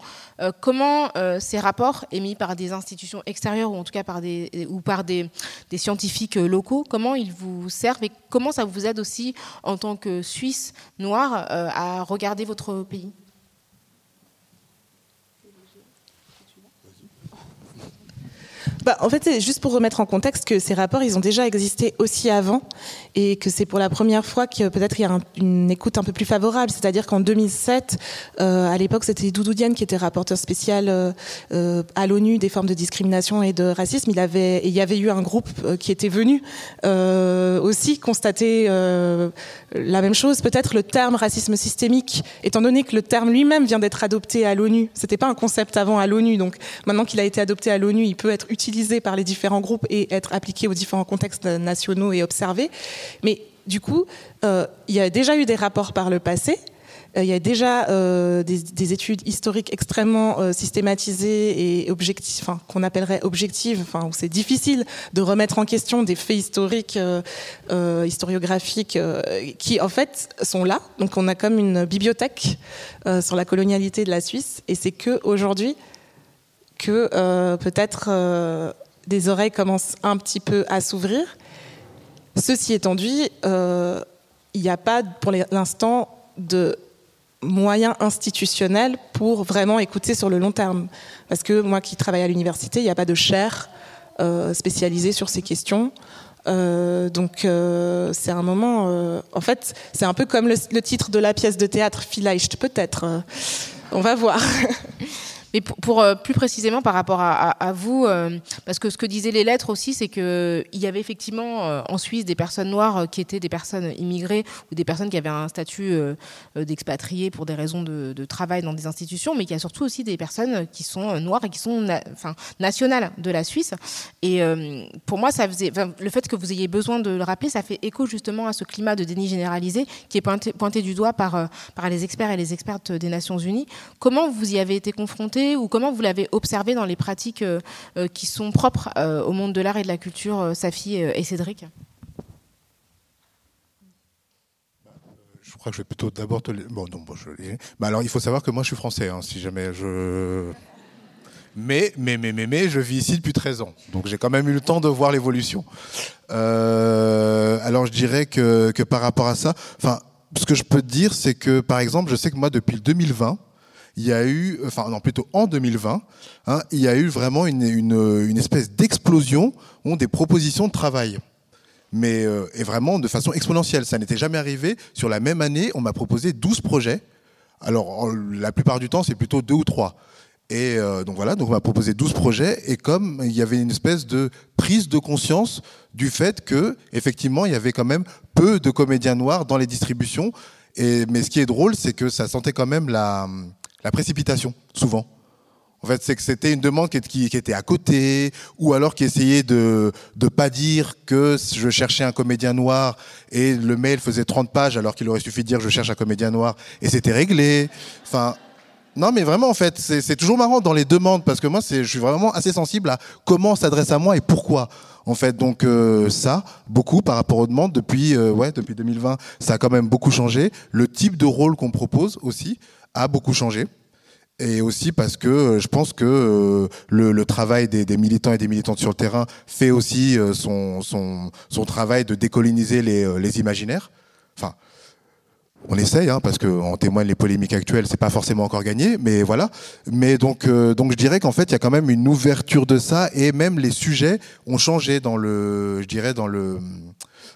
comment ces rapports émis par des institutions extérieures ou en tout cas par des scientifiques locaux, comment ils vous servent et comment ça vous aide aussi en tant que Suisse noir euh, à regarder votre pays? Bah, en fait, c'est juste pour remettre en contexte que ces rapports, ils ont déjà existé aussi avant et que c'est pour la première fois que peut-être il y a une écoute un peu plus favorable. C'est-à-dire qu'en 2007, euh, à l'époque, c'était Doudou Diane qui était rapporteur spécial euh, euh, à l'ONU des formes de discrimination et de racisme. Il, y avait eu un groupe qui était venu aussi constater la même chose. Peut-être le terme racisme systémique, étant donné que le terme lui-même vient d'être adopté à l'ONU. C'était pas un concept avant à l'ONU, donc maintenant qu'il a été adopté à l'ONU, il peut être utilisé par les différents groupes et être appliqué aux différents contextes nationaux et observé. Mais du coup, euh, il y a déjà eu des rapports par le passé. Euh, il y a déjà euh, des, études historiques extrêmement systématisées et objectives, qu'on appellerait objectives, où c'est difficile de remettre en question des faits historiques, historiographiques, qui en fait sont là. Donc on a comme une bibliothèque sur la colonialité de la Suisse, et c'est que aujourd'hui que euh, peut-être euh, des oreilles commencent un petit peu à s'ouvrir. Ceci étant dit, euh, il n'y a pas pour l'instant de moyens institutionnels pour vraiment écouter sur le long terme. Parce que moi qui travaille à l'université, il n'y a pas de chaire spécialisée sur ces questions. donc c'est un moment. en fait, c'est un peu comme le, le, titre de la pièce de théâtre Vielleicht, peut-être. on va voir. Mais pour, euh, plus précisément par rapport à, vous, euh, parce que ce que disaient les lettres aussi, c'est qu'il y avait effectivement euh, en Suisse des personnes noires qui étaient des personnes immigrées ou des personnes qui avaient un statut d'expatriés pour des raisons de, travail dans des institutions, mais qu'il y a surtout aussi des personnes qui sont noires et qui sont nationales de la Suisse. Et pour moi, ça faisait, le fait que vous ayez besoin de le rappeler, ça fait écho justement à ce climat de déni généralisé qui est pointé, pointé du doigt par, par les experts et les expertes des Nations Unies. Comment vous y avez été confronté ou comment vous l'avez observé dans les pratiques euh, euh, qui sont propres euh, au monde de l'art et de la culture, Safi et Cédric? Je crois que je vais plutôt d'abord te. Bon, non, bon, je bah alors, il faut savoir que moi, je suis français, hein, si jamais je. Mais, mais, mais, mais, mais, je vis ici depuis 13 ans. Donc, j'ai quand même eu le temps de voir l'évolution. alors, je dirais que, que par rapport à ça, enfin, ce que je peux te dire, c'est que, par exemple, je sais que moi, depuis 2020, il y a eu, enfin non plutôt en 2020, hein, il y a eu vraiment une, espèce d'explosion des propositions de travail. Mais euh, et vraiment de façon exponentielle. Ça n'était jamais arrivé. Sur la même année, on m'a proposé 12 projets. Alors la plupart du temps, c'est plutôt deux ou trois. Et euh, donc voilà, donc on m'a proposé 12 projets et comme il y avait une espèce de prise de conscience du fait que effectivement il y avait quand même peu de comédiens noirs dans les distributions. Et mais ce qui est drôle, c'est que ça sentait quand même la la précipitation, souvent. En fait, c'est que c'était une demande qui, était à côté, ou alors qui essayait de ne pas dire que je cherchais un comédien noir et le mail faisait 30 pages alors qu'il aurait suffi de dire je cherche un comédien noir et c'était réglé. Enfin, non, mais vraiment, en fait, c'est toujours marrant dans les demandes parce que moi, je suis vraiment assez sensible à comment on s'adresse à moi et pourquoi. En fait, donc euh, ça, beaucoup par rapport aux demandes depuis, euh, ouais, depuis 2020, ça a quand même beaucoup changé. Le type de rôle qu'on propose aussi a beaucoup changé. Et aussi parce que euh, je pense que euh, le, travail des, militants et des militantes sur le terrain fait aussi euh, son, travail de décoloniser les, les imaginaires. Enfin, on essaye, hein, parce qu'en témoignent les polémiques actuelles, c'est pas forcément encore gagné, mais voilà. Mais donc, donc je dirais qu'en fait, il y a quand même une ouverture de ça, et même les sujets ont changé dans le, je dirais, dans le,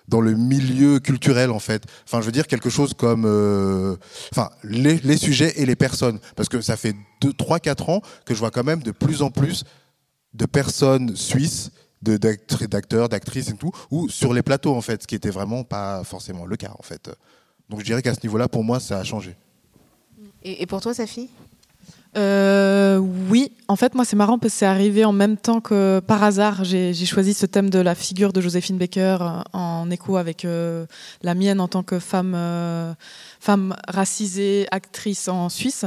dans le milieu culturel en fait. Enfin, je veux dire quelque chose comme, euh, enfin, les, les, sujets et les personnes, parce que ça fait 2, 3, 4 ans que je vois quand même de plus en plus de personnes suisses, d'acteurs, d'actrices et tout, ou sur les plateaux en fait, ce qui était vraiment pas forcément le cas en fait. Donc je dirais qu'à ce niveau-là, pour moi, ça a changé. Et, et pour toi, Safi? Euh, oui, en fait, moi, c'est marrant parce que c'est arrivé en même temps que par hasard, j'ai choisi ce thème de la figure de Joséphine Baker euh, en écho avec euh, la mienne en tant que femme, femme racisée, actrice en Suisse.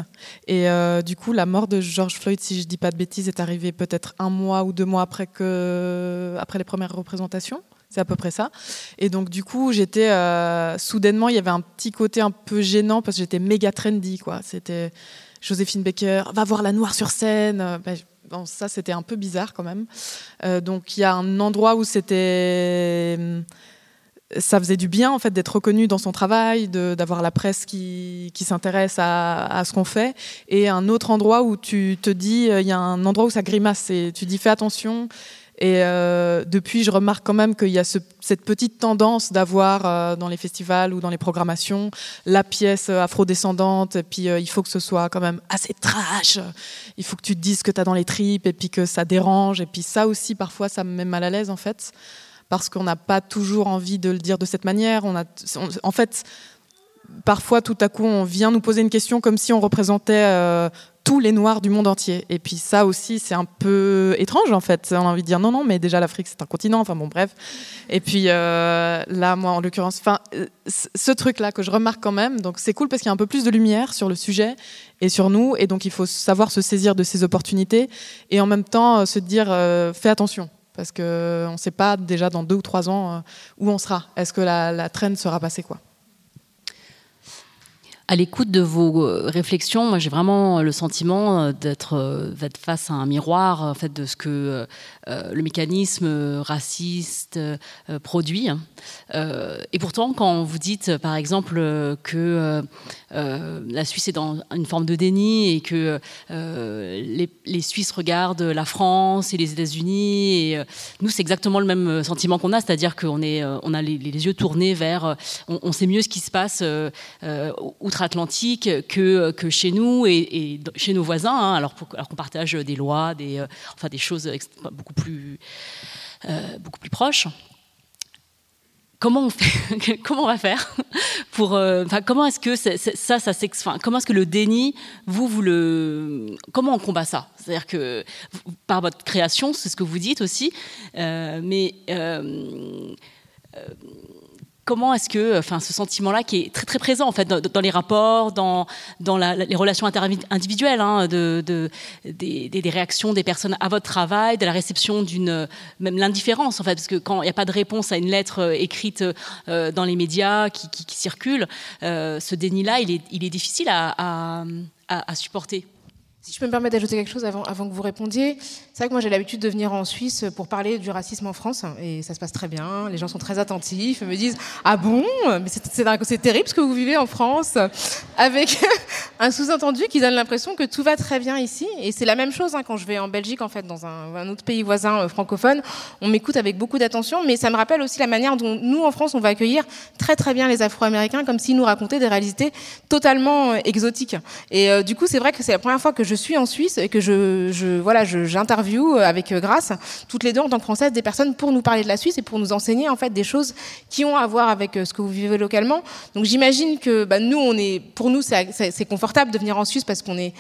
Et du coup, la mort de George Floyd, si je dis pas de bêtises, est arrivée peut-être un mois ou deux mois après, que, après les premières représentations. C'est à peu près ça. Et donc, du coup, j'étais. soudainement, il y avait un petit côté un peu gênant parce que j'étais méga trendy, quoi. C'était Joséphine Baker, va voir la noire sur scène. Euh, bon, ça, c'était un peu bizarre quand même. Euh, donc, il y a un endroit où c'était. Euh, ça faisait du bien en fait d'être reconnu dans son travail, d'avoir la presse qui, s'intéresse à, à, ce qu'on fait, et un autre endroit où tu te dis, il y a un endroit où ça grimace et tu dis fais attention, et euh, depuis, je remarque quand même qu'il y a cette petite tendance d'avoir euh, dans les festivals ou dans les programmations la pièce euh, afrodescendante, et puis il faut que ce soit quand même assez trash. Il faut que tu te dises ce que tu as dans les tripes, et puis que ça dérange. Et puis ça aussi, parfois, ça me met mal à l'aise, en fait, parce qu'on n'a pas toujours envie de le dire de cette manière. En fait, parfois, tout à coup, on vient nous poser une question comme si on représentait tous les Noirs du monde entier. Et puis ça aussi, c'est un peu étrange en fait. On a envie de dire non, non, mais déjà l'Afrique c'est un continent. Enfin bon, bref. Et puis euh, là, moi en l'occurrence, enfin, euh, ce truc-là que je remarque quand même. Donc c'est cool parce qu'il y a un peu plus de lumière sur le sujet et sur nous. Et donc il faut savoir se saisir de ces opportunités et en même temps euh, se dire fais attention. Parce qu'on ne sait pas déjà dans deux ou trois ans où on sera. Est-ce que la, la traîne sera passée quoi? À l'écoute de vos euh, réflexions, moi j'ai vraiment le sentiment euh, d'être euh, face à un miroir en fait de ce que le mécanisme raciste produit. et pourtant, quand vous dites par exemple que la Suisse est dans une forme de déni et que les, Suisses regardent la France et les États-Unis, et nous c'est exactement le même sentiment qu'on a, c'est-à-dire qu'on est, on a les, yeux tournés vers, on, sait mieux ce qui se passe outre atlantique que, que chez nous et, chez nos voisins, hein, alors, qu'on partage des lois, des, euh, enfin, des choses beaucoup plus, euh, beaucoup plus proches. Comment on, comment va faire pour, euh, comment est-ce que ça, ça enfin, comment est-ce que le déni, vous, vous le, comment on combat ça? C'est-à-dire que par votre création, c'est ce que vous dites aussi, mais comment est-ce que, enfin, ce sentiment-là qui est très très présent en fait dans, les rapports, dans, dans les relations individuelles, hein, de, des, réactions des personnes à votre travail, de la réception d'une, même l'indifférence en fait, parce que quand il n'y a pas de réponse à une lettre euh, écrite euh, dans les médias qui, circule, euh, ce déni-là, il est, il est difficile à, à supporter. Si je peux me permettre d'ajouter quelque chose avant, avant que vous répondiez, c'est vrai que moi j'ai l'habitude de venir en Suisse pour parler du racisme en France et ça se passe très bien. Les gens sont très attentifs, me disent ah bon, mais c'est terrible ce que vous vivez en France, avec un sous-entendu qui donne l'impression que tout va très bien ici. Et c'est la même chose hein, quand je vais en Belgique en fait, dans un, autre pays voisin euh, francophone, on m'écoute avec beaucoup d'attention, mais ça me rappelle aussi la manière dont nous en France on va accueillir très très bien les Afro-Américains comme s'ils nous racontaient des réalités totalement euh, exotiques. Et euh, du coup c'est vrai que c'est la première fois que je suis en Suisse et que je, voilà, j'interviewe avec Grâce toutes les deux en tant que françaises des personnes pour nous parler de la Suisse et pour nous enseigner en fait des choses qui ont à voir avec euh, ce que vous vivez localement. Donc j'imagine que bah, nous, pour nous, c'est confortable de venir en Suisse parce qu'on est,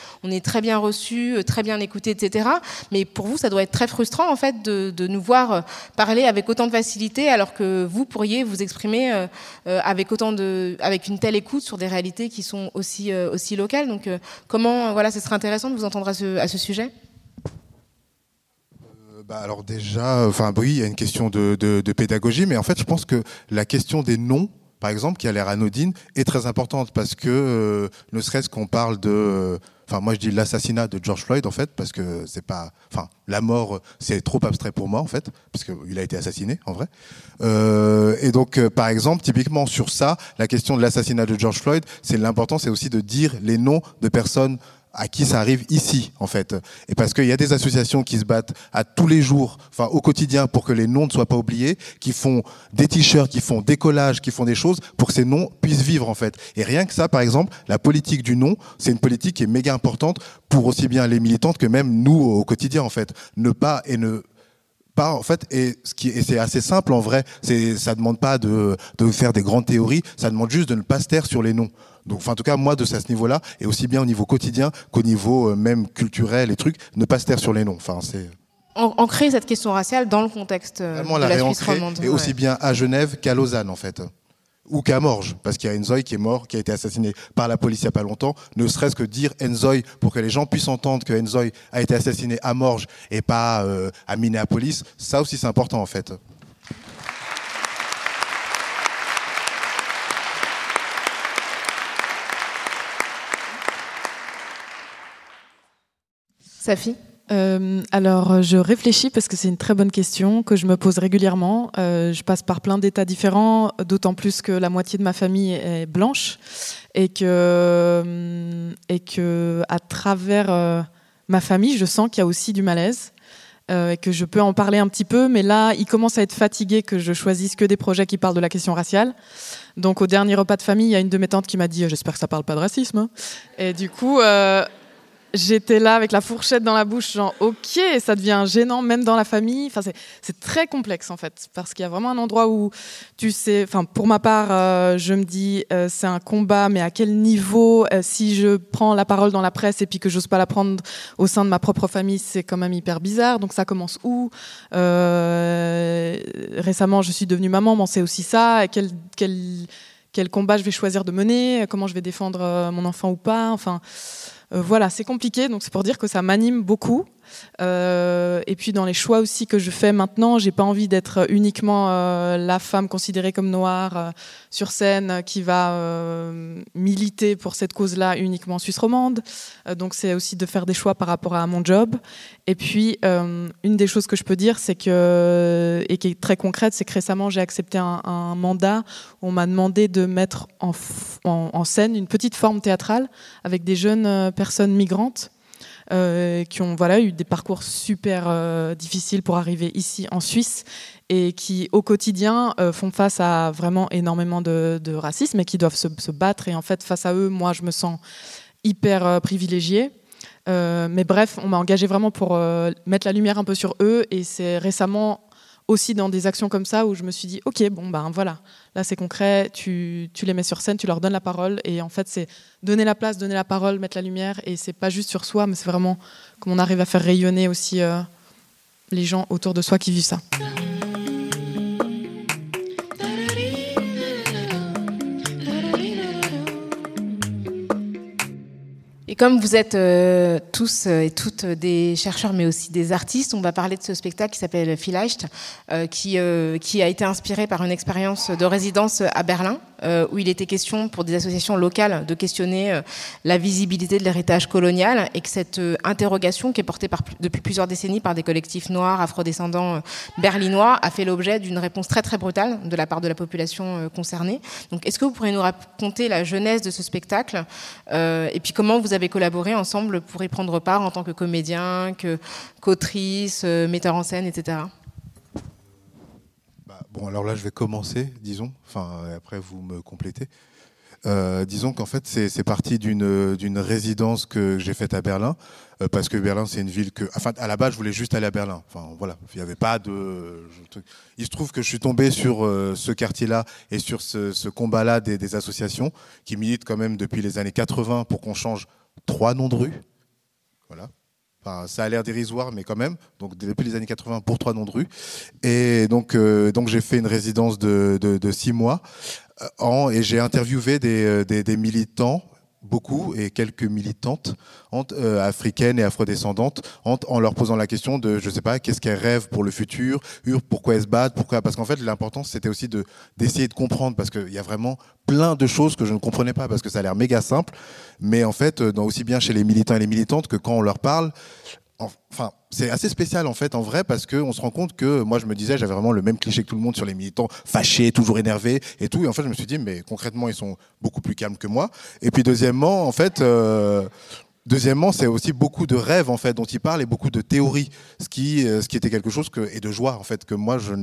très bien reçu, euh, très bien écouté, etc. Mais pour vous, ça doit être très frustrant en fait de, nous voir euh, parler avec autant de facilité alors que vous pourriez vous exprimer avec autant de, avec une telle écoute sur des réalités qui sont aussi aussi locales. Donc comment, voilà, ce serait intéressant de vous entendre à ce, sujet? euh, bah, alors déjà, enfin oui, il y a une question de, pédagogie, mais en fait, je pense que la question des noms, par exemple, qui a l'air anodine, est très importante parce que euh, ne serait-ce qu'on parle de, euh, enfin moi je dis l'assassinat de George Floyd en fait parce que c'est pas, enfin la mort c'est trop abstrait pour moi en fait parce qu'il a été assassiné en vrai. et donc par exemple typiquement sur ça, la question de l'assassinat de George Floyd, c'est l'important, c'est aussi de dire les noms de personnes à qui ça arrive ici, en fait. Et parce qu'il y a des associations qui se battent à tous les jours, enfin au quotidien, pour que les noms ne soient pas oubliés, qui font des t-shirts, qui font des collages, qui font des choses pour que ces noms puissent vivre, en fait. Et rien que ça, par exemple, la politique du nom, c'est une politique qui est méga importante pour aussi bien les militantes que même nous au quotidien, en fait. Ne pas et ne pas en fait et c'est assez simple en vrai c'est ça demande pas de de faire des grandes théories ça demande juste de ne pas se taire sur les noms Donc, enfin, en tout cas, moi, de ce niveau-là, et aussi bien au niveau quotidien qu'au niveau euh, même culturel et trucs, ne pas se taire sur les noms. Enfin, c'est ancrer cette question raciale dans le contexte euh, de la, Suisse romande. Et aussi bien à Genève qu'à Lausanne, en fait. Ou qu'à Morges, parce qu'il y a Enzoy qui est mort, qui a été assassiné par la police il n'y a pas longtemps. Ne serait-ce que dire Enzoy pour que les gens puissent entendre que Enzoy a été assassiné à Morges et pas euh, à Minneapolis, ça aussi c'est important en fait. Safi euh, alors, je réfléchis parce que c'est une très bonne question que je me pose régulièrement. Euh, je passe par plein d'états différents, d'autant plus que la moitié de ma famille est blanche et que, et que à travers euh, ma famille, je sens qu'il y a aussi du malaise. et que je peux en parler un petit peu, mais là, il commence à être fatigué que je choisisse que des projets qui parlent de la question raciale. Donc, au dernier repas de famille, il y a une de mes tantes qui m'a dit J'espère que ça parle pas de racisme. Hein. Et du coup, j'étais là avec la fourchette dans la bouche, genre ok, ça devient gênant même dans la famille. Enfin, c'est très complexe en fait, parce qu'il y a vraiment un endroit où tu sais, enfin pour ma part, euh, je me dis euh, c'est un combat, mais à quel niveau euh, Si je prends la parole dans la presse et puis que j'ose pas la prendre au sein de ma propre famille, c'est quand même hyper bizarre. Donc ça commence où Récemment, je suis devenue maman, mais c'est aussi ça. Quel, quel, quel combat je vais choisir de mener? Comment je vais défendre mon enfant ou pas? Enfin. Euh, voilà, c'est compliqué, donc c'est pour dire que ça m'anime beaucoup. Euh, et puis dans les choix aussi que je fais maintenant, j'ai pas envie d'être uniquement euh, la femme considérée comme noire euh, sur scène qui va militer pour cette cause-là uniquement en Suisse romande. donc c'est aussi de faire des choix par rapport à mon job. Et puis une des choses que je peux dire, c'est que et qui est très concrète, c'est que récemment j'ai accepté un, mandat où on m'a demandé de mettre en, scène une petite forme théâtrale avec des jeunes personnes migrantes euh, qui ont voilà, eu des parcours super euh, difficiles pour arriver ici en Suisse et qui au quotidien euh, font face à vraiment énormément de, racisme et qui doivent se, battre. Et en fait, face à eux, moi, je me sens hyper privilégiée. mais bref, on m'a engagé vraiment pour mettre la lumière un peu sur eux et c'est récemment aussi dans des actions comme ça où je me suis dit, ok, bon, ben voilà, là c'est concret, tu, tu, les mets sur scène, tu leur donnes la parole, et en fait c'est donner la place, donner la parole, mettre la lumière, et c'est pas juste sur soi, mais c'est vraiment comment on arrive à faire rayonner aussi euh, les gens autour de soi qui vivent ça. Et comme vous êtes euh, tous euh, et toutes des chercheurs, mais aussi des artistes, on va parler de ce spectacle qui s'appelle Vielleicht, euh, qui, qui a été inspiré par une expérience de résidence à Berlin, où il était question pour des associations locales de questionner la visibilité de l'héritage colonial, et que cette interrogation, qui est portée depuis plusieurs décennies par des collectifs noirs, afrodescendants berlinois, a fait l'objet d'une réponse très très brutale de la part de la population concernée. Donc, est-ce que vous pourriez nous raconter la genèse de ce spectacle, et puis comment vous avez collaboré ensemble pour y prendre part en tant que comédien, que qu'autrice, euh, metteur en scène, etc. Bon, alors là, je vais commencer, disons. Enfin, après, vous me complétez. Euh, disons qu'en fait, c'est parti d'une résidence que j'ai faite à Berlin, euh, parce que Berlin, c'est une ville que. Enfin, à la base, je voulais juste aller à Berlin. Enfin, voilà, il n'y avait pas de. Il se trouve que je suis tombé sur euh, ce quartier-là et sur ce, ce combat-là des, des, associations qui militent quand même depuis les années 80 pour qu'on change trois noms de rue. Voilà. Ça a l'air dérisoire, mais quand même. Donc depuis les années 80 pour trois noms de rue. Et donc, euh, j'ai fait une résidence de, six mois euh, et j'ai interviewé des, euh, militants beaucoup et quelques militantes euh, africaines et afrodescendantes en, leur posant la question de je sais pas qu'est-ce qu'elles rêvent pour le futur pourquoi elles se battent pourquoi parce qu'en fait l'important c'était aussi de d'essayer de comprendre parce qu'il y a vraiment plein de choses que je ne comprenais pas parce que ça a l'air méga simple mais en fait dans, aussi bien chez les militants et les militantes que quand on leur parle enfin, c'est assez spécial en fait, en vrai, parce qu'on se rend compte que moi, je me disais, j'avais vraiment le même cliché que tout le monde sur les militants, fâchés, toujours énervés et tout. Et en fait, je me suis dit, mais concrètement, ils sont beaucoup plus calmes que moi. Et puis, deuxièmement, en fait, euh, Deuxièmement, c'est aussi beaucoup de rêves en fait dont il parle et beaucoup de théories, ce qui, euh, ce qui était quelque chose et de joie en fait que moi je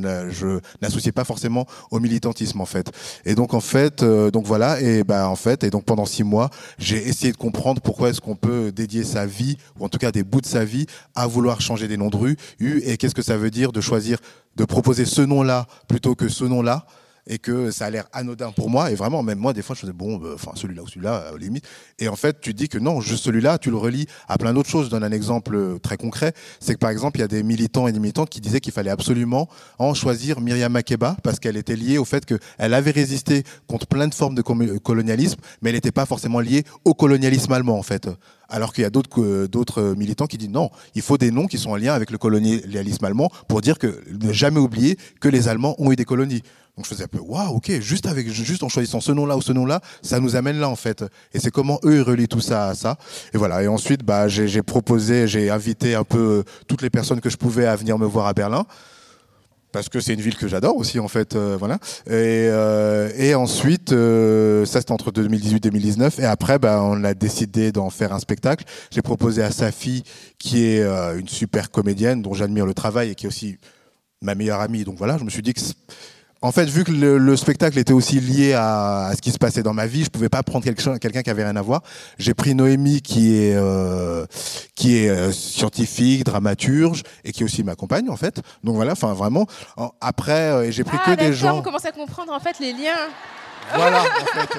n'associais pas forcément au militantisme en fait. Et donc en fait, euh, donc voilà et bah en fait et donc pendant six mois, j'ai essayé de comprendre pourquoi est-ce qu'on peut dédier sa vie ou en tout cas des bouts de sa vie à vouloir changer des noms de rue et qu'est-ce que ça veut dire de choisir de proposer ce nom-là plutôt que ce nom-là et que ça a l'air anodin pour moi. Et vraiment, même moi, des fois, je faisais bon, bah, enfin celui-là ou celui-là, euh, limite. Et en fait, tu dis que non, juste celui-là, tu le relis à plein d'autres choses. Je donne un exemple euh, très concret, c'est que par exemple, il y a des militants et des militantes qui disaient qu'il fallait absolument en choisir Myriam Makeba parce qu'elle était liée au fait qu'elle avait résisté contre plein de formes de colonialisme, mais elle n'était pas forcément liée au colonialisme allemand en fait. Alors qu'il y a d'autres militants qui disent non, il faut des noms qui sont en lien avec le colonialisme allemand pour dire que ne jamais oublier que les Allemands ont eu des colonies. Donc je faisais un peu waouh, ok, juste avec juste en choisissant ce nom-là ou ce nom-là, ça nous amène là en fait. Et c'est comment eux ils relient tout ça à ça. Et voilà. Et ensuite, bah j'ai proposé, j'ai invité un peu toutes les personnes que je pouvais à venir me voir à Berlin parce que c'est une ville que j'adore aussi en fait euh, voilà et, euh, et ensuite euh, ça c'était entre 2018 et 2019 et après bah, on a décidé d'en faire un spectacle j'ai proposé à Safi qui est une super comédienne dont j'admire le travail et qui est aussi ma meilleure amie donc voilà je me suis dit que en fait, vu que le, spectacle était aussi lié à, ce qui se passait dans ma vie, je pouvais pas prendre quelqu'un qui avait rien à voir. J'ai pris Noémie, qui est euh, qui est euh, scientifique, dramaturge, et qui aussi m'accompagne en fait. Donc voilà, enfin vraiment. Après, euh, j'ai pris ah, que des gens. On commence à comprendre en fait les liens. Voilà. en fait,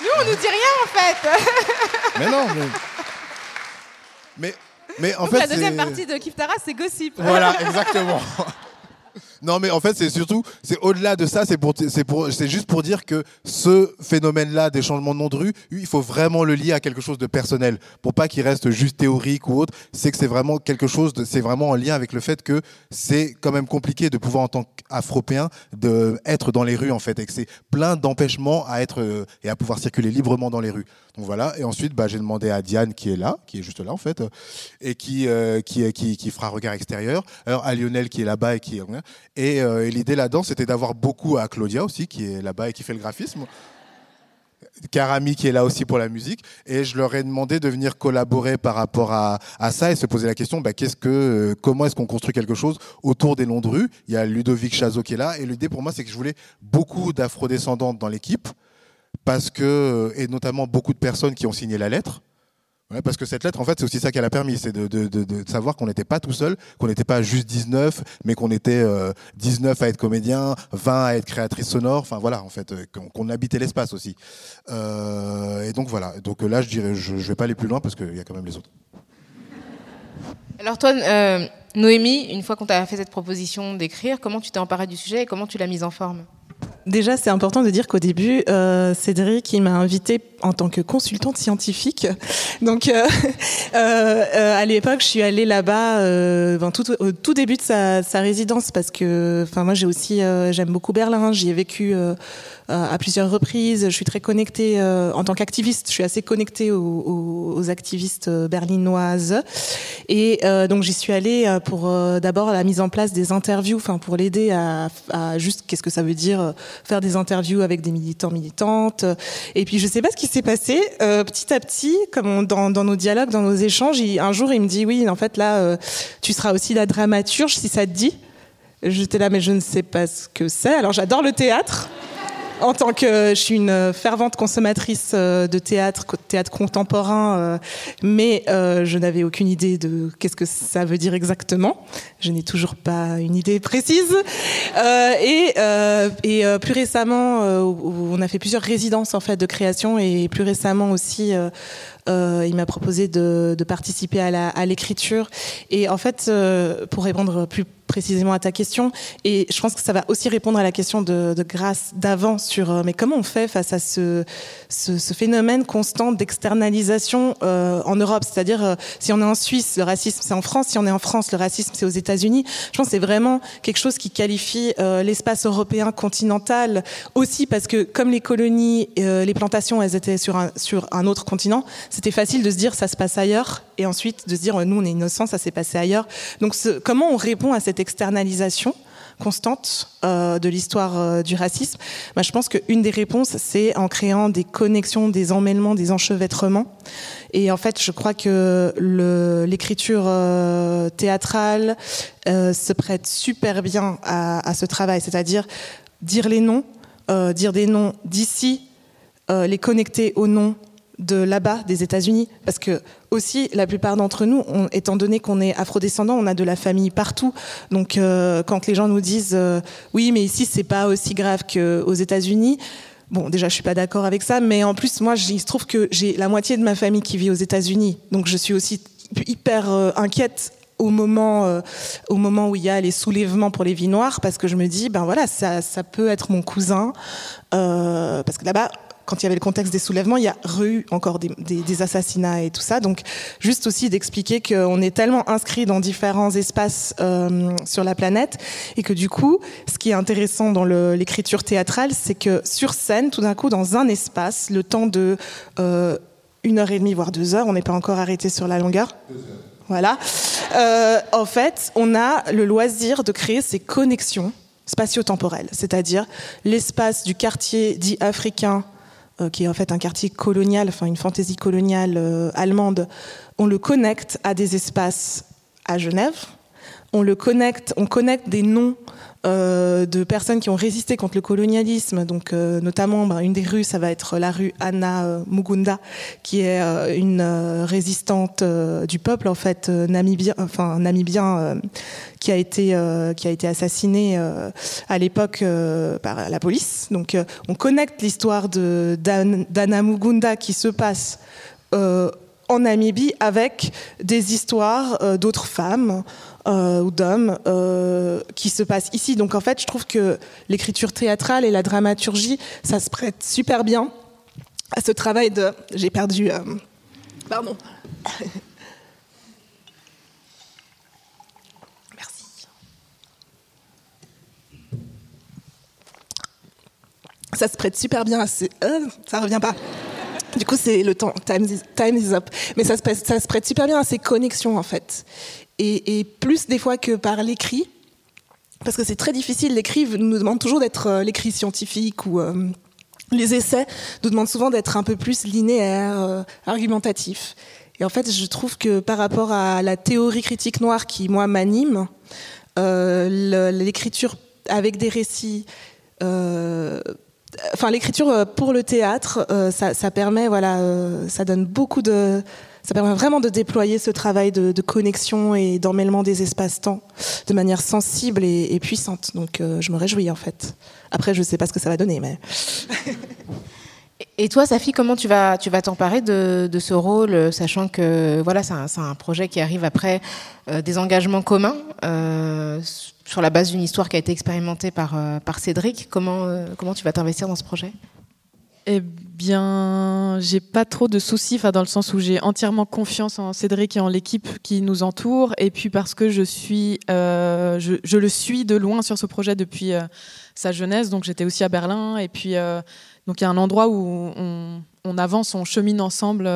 Nous, on nous dit rien en fait. mais non. Mais, mais, mais en Donc, fait, la deuxième partie de Kiftara, c'est gossip. Voilà, exactement. Non, mais en fait, c'est surtout, c'est au-delà de ça, c'est pour, c'est pour, c'est juste pour dire que ce phénomène-là des changements de nom de rue, il faut vraiment le lier à quelque chose de personnel, pour pas qu'il reste juste théorique ou autre. C'est que c'est vraiment quelque chose, c'est vraiment en lien avec le fait que c'est quand même compliqué de pouvoir en tant qu'Afropéen de être dans les rues en fait, et que c'est plein d'empêchements à être euh, et à pouvoir circuler librement dans les rues. Donc voilà. Et ensuite, bah, j'ai demandé à Diane qui est là, qui est juste là en fait, et qui euh, qui, qui, qui fera regard extérieur. Alors à Lionel qui est là-bas et qui euh, et, l'idée là-dedans, c'était d'avoir beaucoup à Claudia aussi, qui est là-bas et qui fait le graphisme. Karami qui est là aussi pour la musique. Et je leur ai demandé de venir collaborer par rapport à, ça et se poser la question bah, qu'est-ce que euh, comment est-ce qu'on construit quelque chose autour des noms de rue il y a Ludovic Chazot qui est là. Et l'idée pour moi c'est que je voulais beaucoup d'afrodescendantes dans l'équipe parce que et notamment beaucoup de personnes qui ont signé la lettre parce que cette lettre, en fait, c'est aussi ça qu'elle a permis, c'est de, de, de, de, savoir qu'on n'était pas tout seul, qu'on n'était pas juste 19, mais qu'on était 19 euh, à être comédien, 20 à être créatrice sonore, enfin voilà, en fait, euh, qu'on habitait l'espace aussi. Euh, et donc voilà, donc là, je dirais, je, je vais pas aller plus loin parce qu'il y a quand même les autres. Alors toi, euh, Noémie, une fois qu'on t'a fait cette proposition d'écrire, comment tu t'es emparée du sujet et comment tu l'as mise en forme? Déjà, c'est important de dire qu'au début, euh, Cédric, il m'a invité en tant que consultante scientifique. Donc, euh, euh, euh à l'époque, je suis allée là-bas tout, au tout début de sa, résidence parce que, enfin, moi, aussi, j'aime beaucoup Berlin. J'y ai vécu à plusieurs reprises. Je suis très connectée en tant qu'activiste. Je suis assez connectée aux, activistes berlinoises. Et donc, j'y suis allée pour d'abord la mise en place des interviews, enfin, pour l'aider à, à juste qu'est-ce que ça veut dire faire des interviews avec des militants, militantes. Et puis, je sais pas ce qui s'est passé. Euh, petit à petit, comme dans, nos dialogues, dans nos échanges, un jour, il me dit oui, en fait, là, euh, tu seras aussi la dramaturge si ça te dit. J'étais là, mais je ne sais pas ce que c'est. Alors, j'adore le théâtre en tant que je suis une fervente consommatrice euh, de théâtre, théâtre contemporain, euh, mais euh, je n'avais aucune idée de qu'est-ce que ça veut dire exactement. Je n'ai toujours pas une idée précise. et, plus récemment, on a fait plusieurs résidences en fait de création et plus récemment aussi il m'a proposé de, participer à l'écriture. Et en fait, pour répondre plus précisément à ta question, et je pense que ça va aussi répondre à la question de, de Grâce d'avant sur euh, mais comment on fait face à ce, phénomène constant d'externalisation euh, en Europe, c'est-à-dire euh, si on est en Suisse, le racisme c'est en France, si on est en France, le racisme c'est aux États-Unis. Je pense que c'est vraiment quelque chose qui qualifie l'espace européen continental aussi parce que comme les colonies, les plantations, elles étaient sur un, sur un autre continent, c'était facile de se dire ça se passe ailleurs et ensuite de se dire nous on est innocents, ça s'est passé ailleurs. Donc comment on répond à cette externalisation constante euh, de l'histoire euh, du racisme bah, Je pense qu'une des réponses, c'est en créant des connexions, des emmêlements, des enchevêtrements. Et en fait, je crois que l'écriture euh, théâtrale se prête super bien à, à ce travail, c'est-à-dire dire les noms, dire des noms d'ici, les connecter aux noms de là-bas, des États-Unis. Parce que aussi, la plupart d'entre nous, étant donné qu'on est afrodescendants, on a de la famille partout. Donc, euh, quand les gens nous disent euh, oui, mais ici c'est pas aussi grave qu'aux États-Unis. Bon, déjà, je suis pas d'accord avec ça, mais en plus, moi, il se trouve que j'ai la moitié de ma famille qui vit aux États-Unis, donc je suis aussi hyper euh, inquiète au moment, au moment où il y a les soulèvements pour les vies noires, parce que je me dis, ben voilà, ça, ça peut être mon cousin, parce que là-bas, quand il y avait le contexte des soulèvements, il y a eu encore des, assassinats et tout ça. Donc, juste aussi d'expliquer qu'on est tellement inscrit dans différents espaces euh, sur la planète et que du coup, ce qui est intéressant dans l'écriture théâtrale, c'est que sur scène, tout d'un coup, dans un espace, le temps de euh, une heure et demie, voire deux heures, on n'est pas encore arrêté sur la longueur. Voilà. Euh, en fait, on a le loisir de créer ces connexions spatio-temporelles, c'est-à-dire l'espace du quartier dit africain qui est en fait un quartier colonial, enfin une fantaisie coloniale euh, allemande, on le connecte à des espaces à Genève. On le connecte, on connecte des noms euh, de personnes qui ont résisté contre le colonialisme. Donc, euh, notamment, ben, une des rues, ça va être la rue Anna euh, Mugunda, qui est une résistante du peuple, en fait, namibien, enfin namibien, qui a été qui a été assassinée à l'époque par la police. Donc, on connecte l'histoire d'Anna Mugunda qui se passe en Namibie avec des histoires d'autres femmes. Euh, ou d'hommes euh, qui se passe ici. Donc en fait, je trouve que l'écriture théâtrale et la dramaturgie, ça se prête super bien à ce travail de... J'ai perdu... Euh, pardon. Merci. Ça se prête super bien à ce... ça revient pas. Du coup, c'est le temps. Time is, time is up. Mais ça se, ça se prête super bien à ces connexions, en fait et, plus des fois que par l'écrit, parce que c'est très difficile. L'écrit nous demande toujours d'être euh, l'écrit scientifique ou euh, les essais nous demandent souvent d'être un peu plus linéaire, euh, argumentatif. Et en fait, je trouve que par rapport à la théorie critique noire qui moi m'anime, l'écriture avec des récits enfin l'écriture pour le théâtre, ça, ça, permet, voilà, ça donne beaucoup de, ça permet vraiment de déployer ce travail de, connexion et d'emmêlement des espaces-temps de manière sensible et, puissante. Donc euh, je me réjouis en fait. Après, je ne sais pas ce que ça va donner. Et toi, Safi, comment tu vas tu vas t'emparer de, ce rôle, sachant que voilà, c'est un, projet qui arrive après euh, des engagements communs euh, sur la base d'une histoire qui a été expérimentée par par Cédric. Comment comment tu vas t'investir dans ce projet? Eh bien, j'ai pas trop de soucis, dans le sens où j'ai entièrement confiance en Cédric et en l'équipe qui nous entoure, et puis parce que je suis, euh, je, le suis de loin sur ce projet depuis euh, sa jeunesse, donc j'étais aussi à Berlin, et puis euh, il y a un endroit où on, avance, on chemine ensemble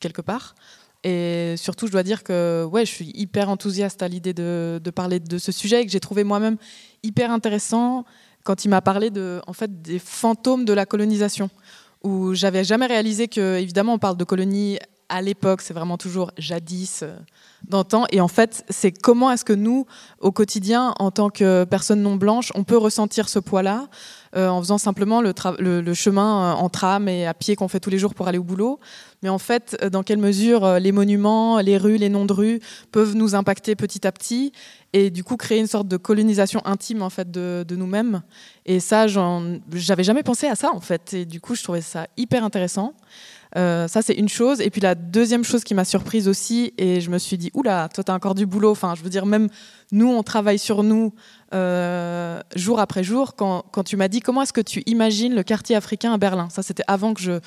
quelque part. Et surtout, je dois dire que ouais, je suis hyper enthousiaste à l'idée de, parler de ce sujet que j'ai trouvé moi-même hyper intéressant quand il m'a parlé de, en fait, des fantômes de la colonisation, où j'avais jamais réalisé que, évidemment, on parle de colonie à l'époque, c'est vraiment toujours jadis euh, d'antan. Et en fait, c'est comment est-ce que nous, au quotidien, en tant que personnes non blanches, on peut ressentir ce poids-là euh, en faisant simplement le, le, chemin euh, en tram et à pied qu'on fait tous les jours pour aller au boulot. Mais en fait, dans quelle mesure les monuments, les rues, les noms de rues peuvent nous impacter petit à petit et du coup créer une sorte de colonisation intime en fait de, nous-mêmes. Et ça, j'avais jamais pensé à ça en fait. Et du coup, je trouvais ça hyper intéressant. Euh, ça, c'est une chose. Et puis la deuxième chose qui m'a surprise aussi, et je me suis dit, oula, toi, tu as encore du boulot. Enfin, je veux dire, même nous, on travaille sur nous euh, jour après jour. Quand, tu m'as dit, comment est-ce que tu imagines le quartier africain à Berlin? Ça, c'était avant que je,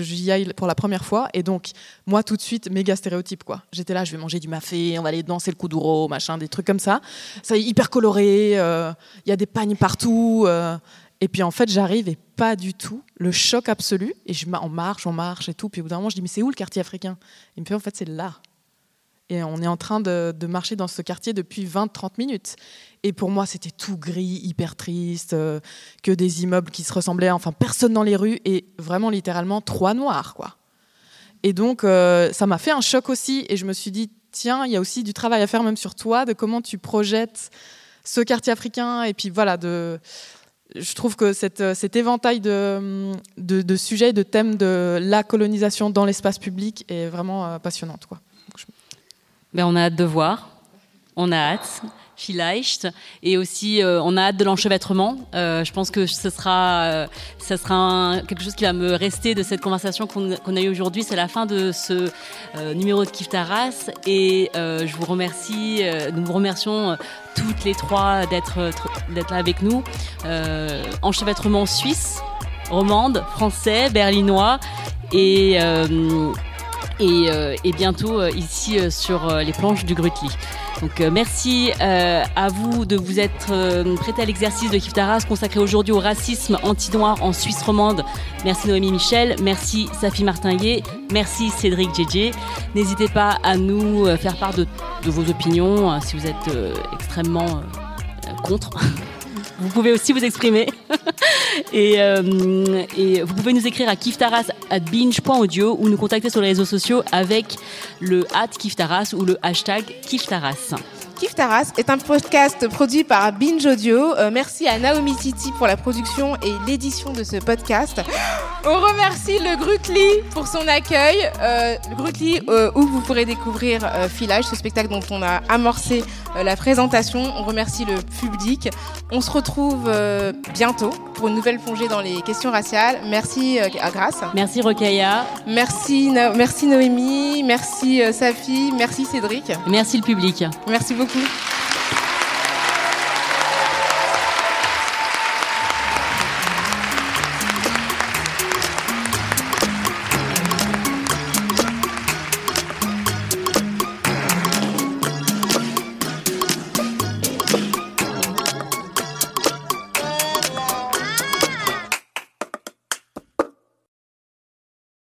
j'y aille pour la première fois. Et donc, moi, tout de suite, méga stéréotype, quoi. J'étais là, je vais manger du mafé, on va aller danser le kuduro, machin, des trucs comme ça. Ça est hyper coloré, il euh, y a des pagnes partout. Euh. et puis, en fait, j'arrive et pas du tout. Le choc absolu. Et je, on marche, on marche et tout. Puis, au bout d'un moment, je dis, mais c'est où le quartier africain? Il me fait, en fait, c'est là. Et on est en train de, marcher dans ce quartier depuis 20-30 minutes. Et pour moi, c'était tout gris, hyper triste, euh, que des immeubles qui se ressemblaient, enfin personne dans les rues, et vraiment littéralement trois noirs, quoi. Et donc, euh, ça m'a fait un choc aussi, et je me suis dit, tiens, il y a aussi du travail à faire même sur toi, de comment tu projettes ce quartier africain, et puis voilà, je trouve que cette, cet éventail de, sujets, de thèmes de la colonisation dans l'espace public est vraiment passionnante. Quoi. Ben, on a hâte de voir. On a hâte vielleicht. Et aussi, euh, on a hâte de l'enchevêtrement. Euh, je pense que ce sera, euh, ça sera quelque chose qui va me rester de cette conversation qu'on a eue aujourd'hui. C'est la fin de ce numéro de Kif Taras. Et je vous remercie, nous vous remercions toutes les trois d'être là avec nous. enchevêtrement suisse, romande, français, berlinois et et, et, bientôt ici sur les planches du Grutli. Donc euh, merci euh, à vous de vous être euh, prêté à l'exercice de Kiftaras consacré aujourd'hui au racisme anti-noir en Suisse romande. Merci Noémie Michel, merci Safi Martinguet, merci Cédric Djedje. N'hésitez pas à nous faire part de vos opinions si vous êtes extrêmement contre. vous pouvez aussi vous exprimer. et, euh, et, vous pouvez nous écrire à kiftaras at binge.audio ou nous contacter sur les réseaux sociaux avec le at kiftaras ou le hashtag kiftaras. Kif Taras est un podcast produit par Binge Audio. Euh, merci à Naomi City pour la production et l'édition de ce podcast. On remercie le Grutli pour son accueil. Euh, le Grutli euh, où vous pourrez découvrir euh, Filage, ce spectacle dont on a amorcé la présentation. On remercie le public. On se retrouve bientôt pour une nouvelle plongée dans les questions raciales. Merci à Grace. Merci Rokhaya. Merci, merci Noémie. Merci Safi. Merci Cédric. Merci le public. Merci beaucoup.